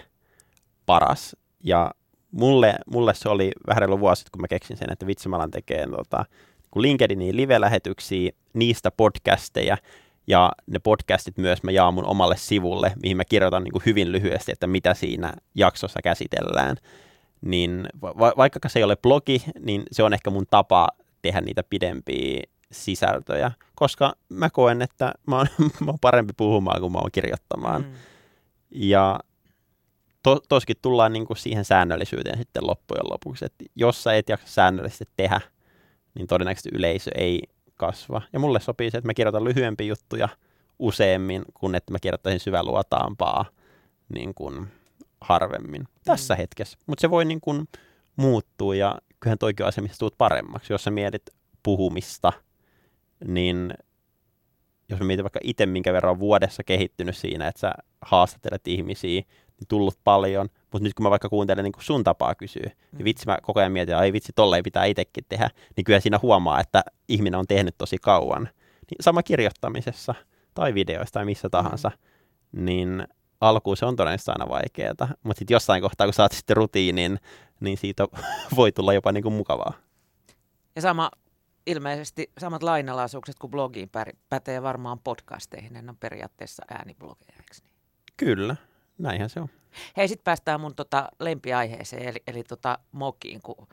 paras. Ja mulle, mulle se oli vähän reilu vuosi kun mä keksin sen, että vitsi mä alan tekemään tota, LinkedInin live-lähetyksiä, niistä podcasteja, ja ne podcastit myös mä jaan mun omalle sivulle, mihin mä kirjoitan niin kuin hyvin lyhyesti, että mitä siinä jaksossa käsitellään. Niin va- vaikka se ei ole blogi, niin se on ehkä mun tapa tehdä niitä pidempiä sisältöjä, koska mä koen, että mä oon, *laughs* mä oon parempi puhumaan kuin mä oon kirjoittamaan. Mm. Ja to, toskin tullaan niin kuin siihen säännöllisyyteen sitten loppujen lopuksi, että jos sä et jaksa säännöllisesti tehdä, niin todennäköisesti yleisö ei kasva. Ja mulle sopii se, että mä kirjoitan lyhyempiä juttuja useammin, kuin että mä kirjoittaisin syväluotaampaa niin kuin harvemmin mm. tässä hetkessä. Mutta se voi niin kuin muuttua ja kyllähän toikin asia, missä tuut paremmaksi. Jos sä mietit puhumista, niin jos mä mietin vaikka itse, minkä verran on vuodessa kehittynyt siinä, että sä haastattelet ihmisiä, niin tullut paljon, mutta nyt kun mä vaikka kuuntelen niin sun tapaa kysyä, niin mm. vitsi mä koko ajan mietin, että ei vitsi, tolleen pitää itsekin tehdä, niin kyllä siinä huomaa, että ihminen on tehnyt tosi kauan. Niin sama kirjoittamisessa tai videoissa tai missä tahansa, mm. niin alkuun se on todennäköisesti aina vaikeaa, mutta sitten jossain kohtaa, kun saat sitten rutiinin, niin siitä *laughs* voi tulla jopa niin kuin mukavaa. Ja sama ilmeisesti samat lainalaisuukset kuin blogiin pätee varmaan podcasteihin, ne on periaatteessa ääniblogeja, eikö niin? Kyllä, näinhän se on. Hei, sitten päästään mun tota lempiaiheeseen, eli, eli tota mokiin, kun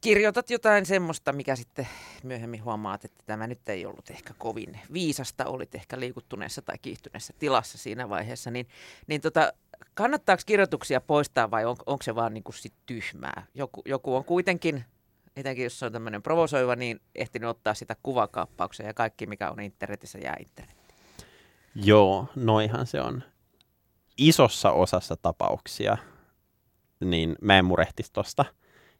kirjoitat jotain semmoista, mikä sitten myöhemmin huomaat, että tämä nyt ei ollut ehkä kovin viisasta, olit ehkä liikuttuneessa tai kiihtyneessä tilassa siinä vaiheessa, niin, niin tota, kannattaako kirjoituksia poistaa vai on, onko se vaan niin kuin sit tyhmää? Joku, joku on kuitenkin, etenkin jos se on tämmöinen provosoiva, niin ehtinyt ottaa sitä kuvakaappauksia ja kaikki, mikä on internetissä, jää internet. Joo, noihan se on. Isossa osassa tapauksia, niin mä en murehtisi tosta.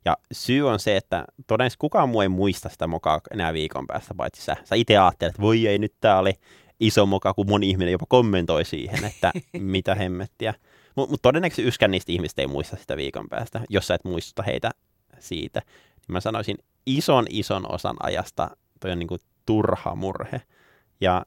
Ja syy on se, että todennäköisesti kukaan muu ei muista sitä mokaa enää viikon päästä, paitsi sä. Sä itse ajattelet, että voi ei, nyt tää oli iso moka, kun moni ihminen jopa kommentoi siihen, että *laughs* mitä hemmettiä. Mutta mut todennäköisesti yskän niistä ihmistä ei muista sitä viikon päästä, jos sä et muista heitä siitä. Niin mä sanoisin, ison ison osan ajasta toi on niinku turha murhe. Ja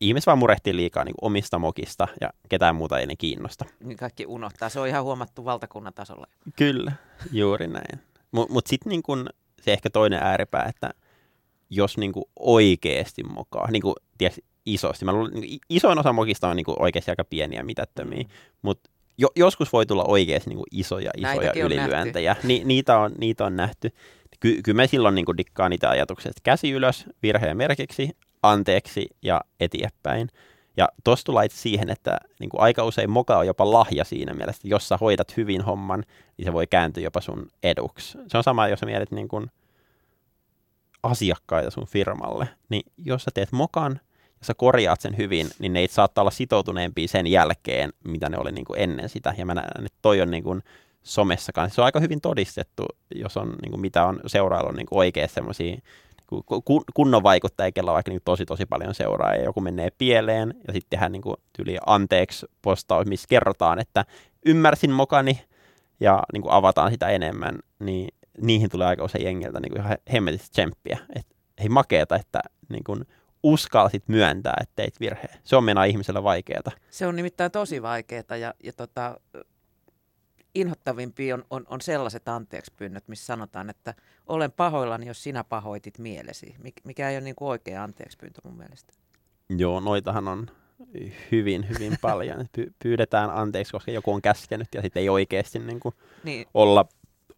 ihmiset vaan murehtii liikaa niin omista mokista ja ketään muuta ei ne kiinnosta. Niin kaikki unohtaa. Se on ihan huomattu valtakunnan tasolla. Kyllä, juuri näin. Mutta mut sitten niin kun, se ehkä toinen ääripää, että jos niin kuin oikeasti mokaa, niin kuin, tiedätkö, isosti. Mä luulen, niin isoin osa mokista on niin kuin oikeasti aika pieniä mitättömiä, mm. mutta jo, joskus voi tulla oikeasti niin isoja, isoja Näitäkin ylilyöntejä. Ni, niitä, on, niitä on nähty. Ky, kyllä mä silloin niin dikkaan niitä ajatuksia, että käsi ylös virheen merkiksi, anteeksi ja eteenpäin. Ja tuossa tulee siihen, että niin kuin aika usein moka on jopa lahja siinä mielessä, jos sä hoidat hyvin homman, niin se voi kääntyä jopa sun eduksi. Se on sama, jos sä mietit niin kuin asiakkaita sun firmalle, niin jos sä teet mokan ja sä korjaat sen hyvin, niin ne ei saattaa olla sitoutuneempia sen jälkeen, mitä ne oli niin kuin ennen sitä. Ja mä näen, että toi on niin kuin somessa. Se on aika hyvin todistettu, jos on niin kuin mitä on seurailla niin oikeasti semmoisia kun, kunnon vaikuttajia, kellä on vaikka niin tosi tosi paljon seuraa ja joku menee pieleen ja sitten tehdään niin yli anteeksi postaus, missä kerrotaan, että ymmärsin mokani ja niin kuin avataan sitä enemmän, niin niihin tulee aika usein jengiltä niin kuin ihan hemmetistä tsemppiä. Että hei makeeta, että niin kuin uskalsit myöntää, että teit virheen. Se on mennä ihmisellä vaikeaa. Se on nimittäin tosi vaikeaa ja, ja tota, inhottavimpi on, on, on sellaiset anteeksi pyynnöt, missä sanotaan, että olen pahoillani, jos sinä pahoitit mielesi, mikä ei ole niin kuin oikea anteeksi pyyntö mun mielestä. Joo, noitahan on hyvin, hyvin *laughs* paljon. Py- pyydetään anteeksi, koska joku on käskenyt ja sitten ei oikeasti niin kuin niin. olla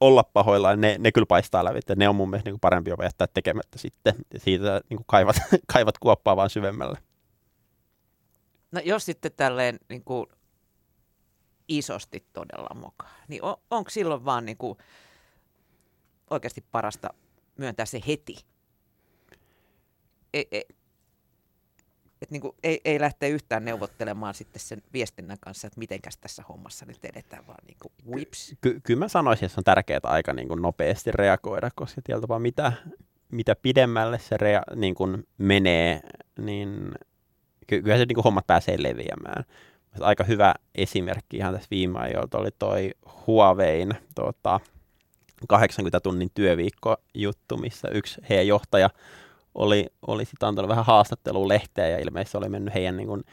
olla pahoillaan, ne, ne kyllä paistaa läpi, että ne on mun mielestä niin kuin parempi jopa jättää tekemättä sitten, ja siitä niin kuin kaivat, *laughs* kaivat kuoppaa vaan syvemmälle. No jos sitten tälleen niin kuin isosti todella mokaa, niin on, onko silloin vaan niin kuin oikeasti parasta myöntää se heti? Ei, ei, et niin kuin ei, ei lähteä yhtään neuvottelemaan sitten sen viestinnän kanssa, että mitenkäs tässä hommassa nyt edetään, vaan niin kuin whips. Ky- kyllä mä sanoisin, että se on tärkeää aika niin kuin nopeasti reagoida, koska tietysti mitä, mitä pidemmälle se rea- niin kuin menee, niin ky- kyllä se niin kuin hommat pääsee leviämään. Aika hyvä esimerkki ihan tässä viime ajoilta oli toi Huawein tota, 80 tunnin työviikko juttu, missä yksi heidän johtaja oli, oli sitten antanut vähän haastattelua lehteen ja ilmeisesti oli mennyt heidän niin kuin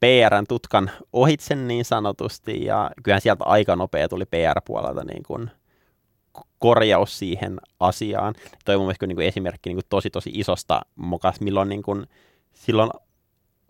PRn tutkan ohitse niin sanotusti ja kyllähän sieltä aika nopea tuli PR-puolelta niin kuin korjaus siihen asiaan. Toi on mun mielestä niin kuin esimerkki niin kuin tosi tosi isosta mokas, milloin niin kuin, silloin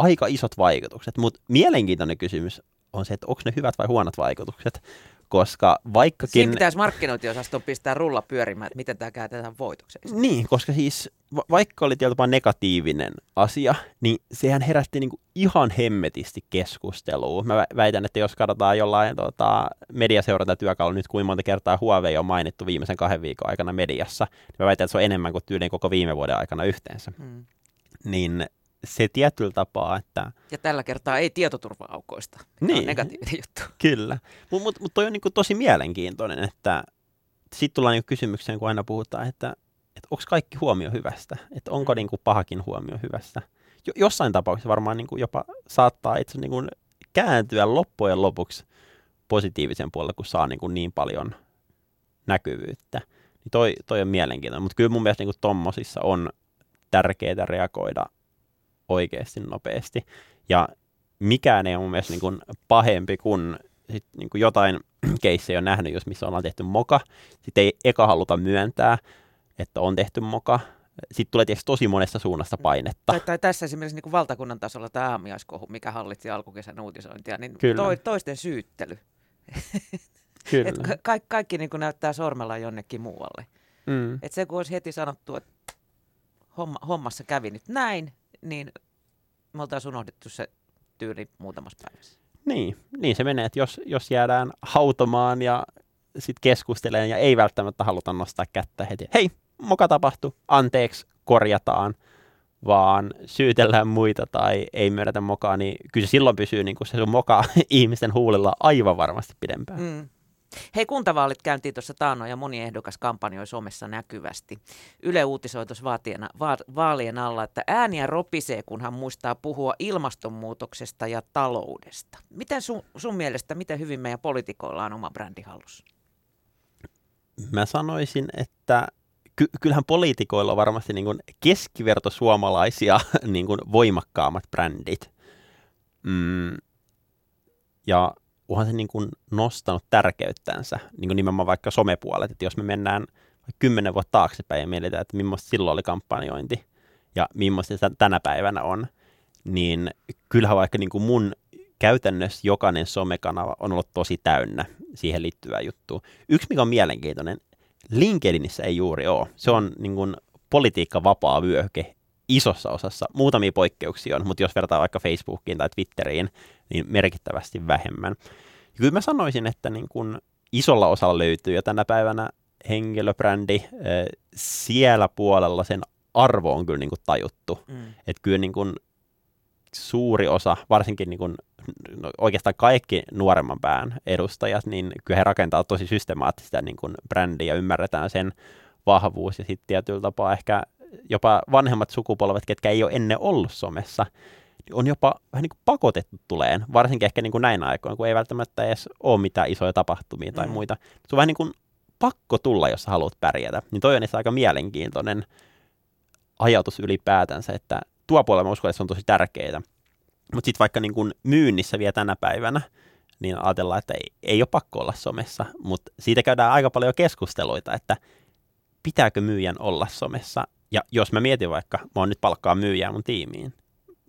aika isot vaikutukset, mutta mielenkiintoinen kysymys on se, että onko ne hyvät vai huonot vaikutukset koska vaikkakin... Siinä pitäisi markkinointiosaston pistää rulla pyörimään, että miten tämä käytetään voitokseen. Niin, koska siis va- vaikka oli tietysti negatiivinen asia, niin sehän herätti niinku ihan hemmetisti keskustelua. Mä väitän, että jos katsotaan jollain tota, mediaseuranta-työkalu nyt, kuinka monta kertaa Huawei on mainittu viimeisen kahden viikon aikana mediassa, niin mä väitän, että se on enemmän kuin tyyliin koko viime vuoden aikana yhteensä. Hmm. Niin se tietyllä tapaa, että... Ja tällä kertaa ei tietoturva-aukoista, niin, on negatiivinen juttu. *laughs* Kyllä, mutta mut, mut toi on niinku tosi mielenkiintoinen, että sitten tullaan niinku kysymykseen, kun aina puhutaan, että, että onko kaikki huomio hyvästä, että onko mm. niinku pahakin huomio hyvästä. Jo, jossain tapauksessa varmaan niinku jopa saattaa itse niinku kääntyä loppujen lopuksi positiivisen puolelle, kun saa niinku niin paljon näkyvyyttä. Niin toi, toi on mielenkiintoinen, mutta kyllä mun mielestä niinku tommosissa on tärkeää reagoida oikeasti nopeasti. Ja mikään ei ole mun mielestä niin kuin pahempi kuin sit niin kuin jotain *clears throat* keissejä on nähnyt, jos missä ollaan tehty moka. Sitten ei eka haluta myöntää, että on tehty moka. Sitten tulee tietysti tosi monesta suunnasta painetta. Tai, tai tässä esimerkiksi niin kuin valtakunnan tasolla tämä aamiaiskohu, mikä hallitsi alkukesän uutisointia, niin Kyllä. To, toisten syyttely. *laughs* Kyllä. Et ka- kaikki, kaikki niin kuin näyttää sormella jonnekin muualle. Mm. Et se kun olisi heti sanottu, että homma, hommassa kävi nyt näin, niin me oltaisiin unohdettu se tyyli muutamassa päivässä. Niin, niin se menee, että jos, jos jäädään hautomaan ja sitten keskusteleen ja ei välttämättä haluta nostaa kättä heti, hei, moka tapahtui, anteeksi, korjataan, vaan syytellään muita tai ei myönnetä mokaa, niin kyllä se silloin pysyy niin kuin se sun moka *laughs* ihmisten huulilla aivan varmasti pidempään. Mm. Hei, kuntavaalit käyntiin tuossa taannoin ja moni ehdokas kampanjoi somessa näkyvästi. Yle uutisoi va- vaalien alla, että ääniä ropisee, kun hän muistaa puhua ilmastonmuutoksesta ja taloudesta. Miten sun, sun mielestä, miten hyvin meidän poliitikoilla on oma brändi? Mä sanoisin, että ky- kyllähän poliitikoilla on varmasti niin keskiverto suomalaisia *laughs* niin voimakkaammat brändit. Mm, ja onhan se niin kuin nostanut tärkeyttänsä, niin kuin nimenomaan vaikka somepuolet, että jos me mennään kymmenen vuotta taaksepäin ja mietitään, että millaista silloin oli kampanjointi ja millaista se tänä päivänä on, niin kyllähän vaikka niin kuin mun käytännössä jokainen somekanava on ollut tosi täynnä siihen liittyvää juttua. Yksi, mikä on mielenkiintoinen, LinkedInissä ei juuri ole. Se on niin kuin politiikka vapaa vyöhyke isossa osassa. Muutamia poikkeuksia on, mutta jos vertaa vaikka Facebookiin tai Twitteriin, niin merkittävästi vähemmän. Ja kyllä mä sanoisin, että niin kun isolla osalla löytyy jo tänä päivänä henkilöbrändi. Siellä puolella sen arvo on kyllä niin kuin tajuttu. Mm. Että kyllä niin kuin suuri osa, varsinkin niin kuin, no oikeastaan kaikki nuoremman pään edustajat, niin kyllä he rakentaa tosi systemaattista niin kuin brändiä ja ymmärretään sen vahvuus ja sitten tietyllä tapaa ehkä jopa vanhemmat sukupolvet, ketkä ei ole ennen ollut somessa, niin on jopa vähän niin kuin pakotettu tuleen, varsinkin ehkä niin kuin näin aikoina, kun ei välttämättä edes ole mitään isoja tapahtumia tai mm. muita. Se on vähän niin kuin pakko tulla, jos haluat pärjätä. Niin toi on aika mielenkiintoinen ajatus ylipäätänsä, että tuo puolella mä uskon, että se on tosi tärkeää. Mutta sitten vaikka niin kun myynnissä vielä tänä päivänä, niin ajatellaan, että ei, ei ole pakko olla somessa, mutta siitä käydään aika paljon keskusteluita, että pitääkö myyjän olla somessa. Ja jos mä mietin vaikka, mä oon nyt palkkaa myyjää mun tiimiin,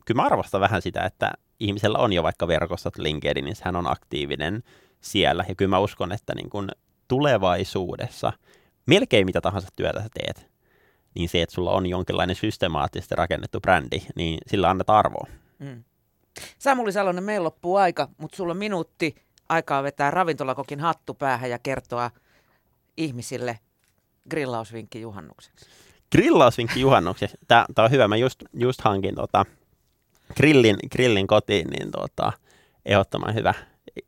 kyllä mä arvostan vähän sitä, että ihmisellä on jo vaikka verkostot LinkedInissä, hän on aktiivinen siellä. Ja kyllä mä uskon, että niin kun tulevaisuudessa, melkein mitä tahansa työtä sä teet, niin se, että sulla on jonkinlainen systemaattisesti rakennettu brändi, niin sillä annat arvoa. Mm. Samuli Salonen, meillä loppuu aika, mutta sulla on minuutti aikaa vetää ravintolakokin hattu päähän ja kertoa ihmisille grillausvinkki juhannukseksi. Grillausvinkki juhannukseksi. Tämä, tämä on hyvä. Mä just, just hankin tota, grillin, grillin kotiin, niin tota, ehdottoman hyvä.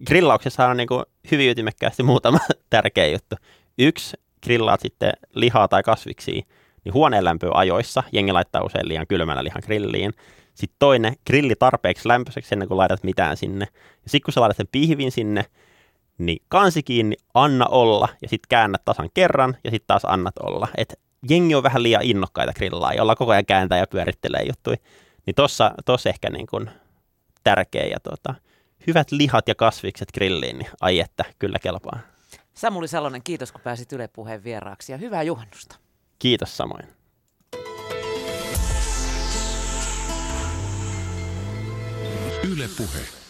Grillauksessa on niin kuin hyvin ytimekkäästi muutama *laughs* tärkeä juttu. Yksi, grillaat sitten lihaa tai kasviksia niin huoneen lämpö ajoissa. Jengi laittaa usein liian kylmällä lihan grilliin. Sitten toinen, grilli tarpeeksi lämpöiseksi ennen kuin laitat mitään sinne. Ja sitten kun sä laitat sen pihvin sinne, niin kansi kiinni, anna olla, ja sitten käännät tasan kerran, ja sitten taas annat olla. Et jengi on vähän liian innokkaita grillaa, jolla koko ajan kääntää ja pyörittelee juttuja. Niin tossa, tossa ehkä niin kun tärkeä, ja tota, hyvät lihat ja kasvikset grilliin, niin ai että, kyllä kelpaa. Samuli Salonen, kiitos kun pääsit Yle Puheen vieraaksi, ja hyvää juhannusta. Kiitos samoin. Yle Puhe.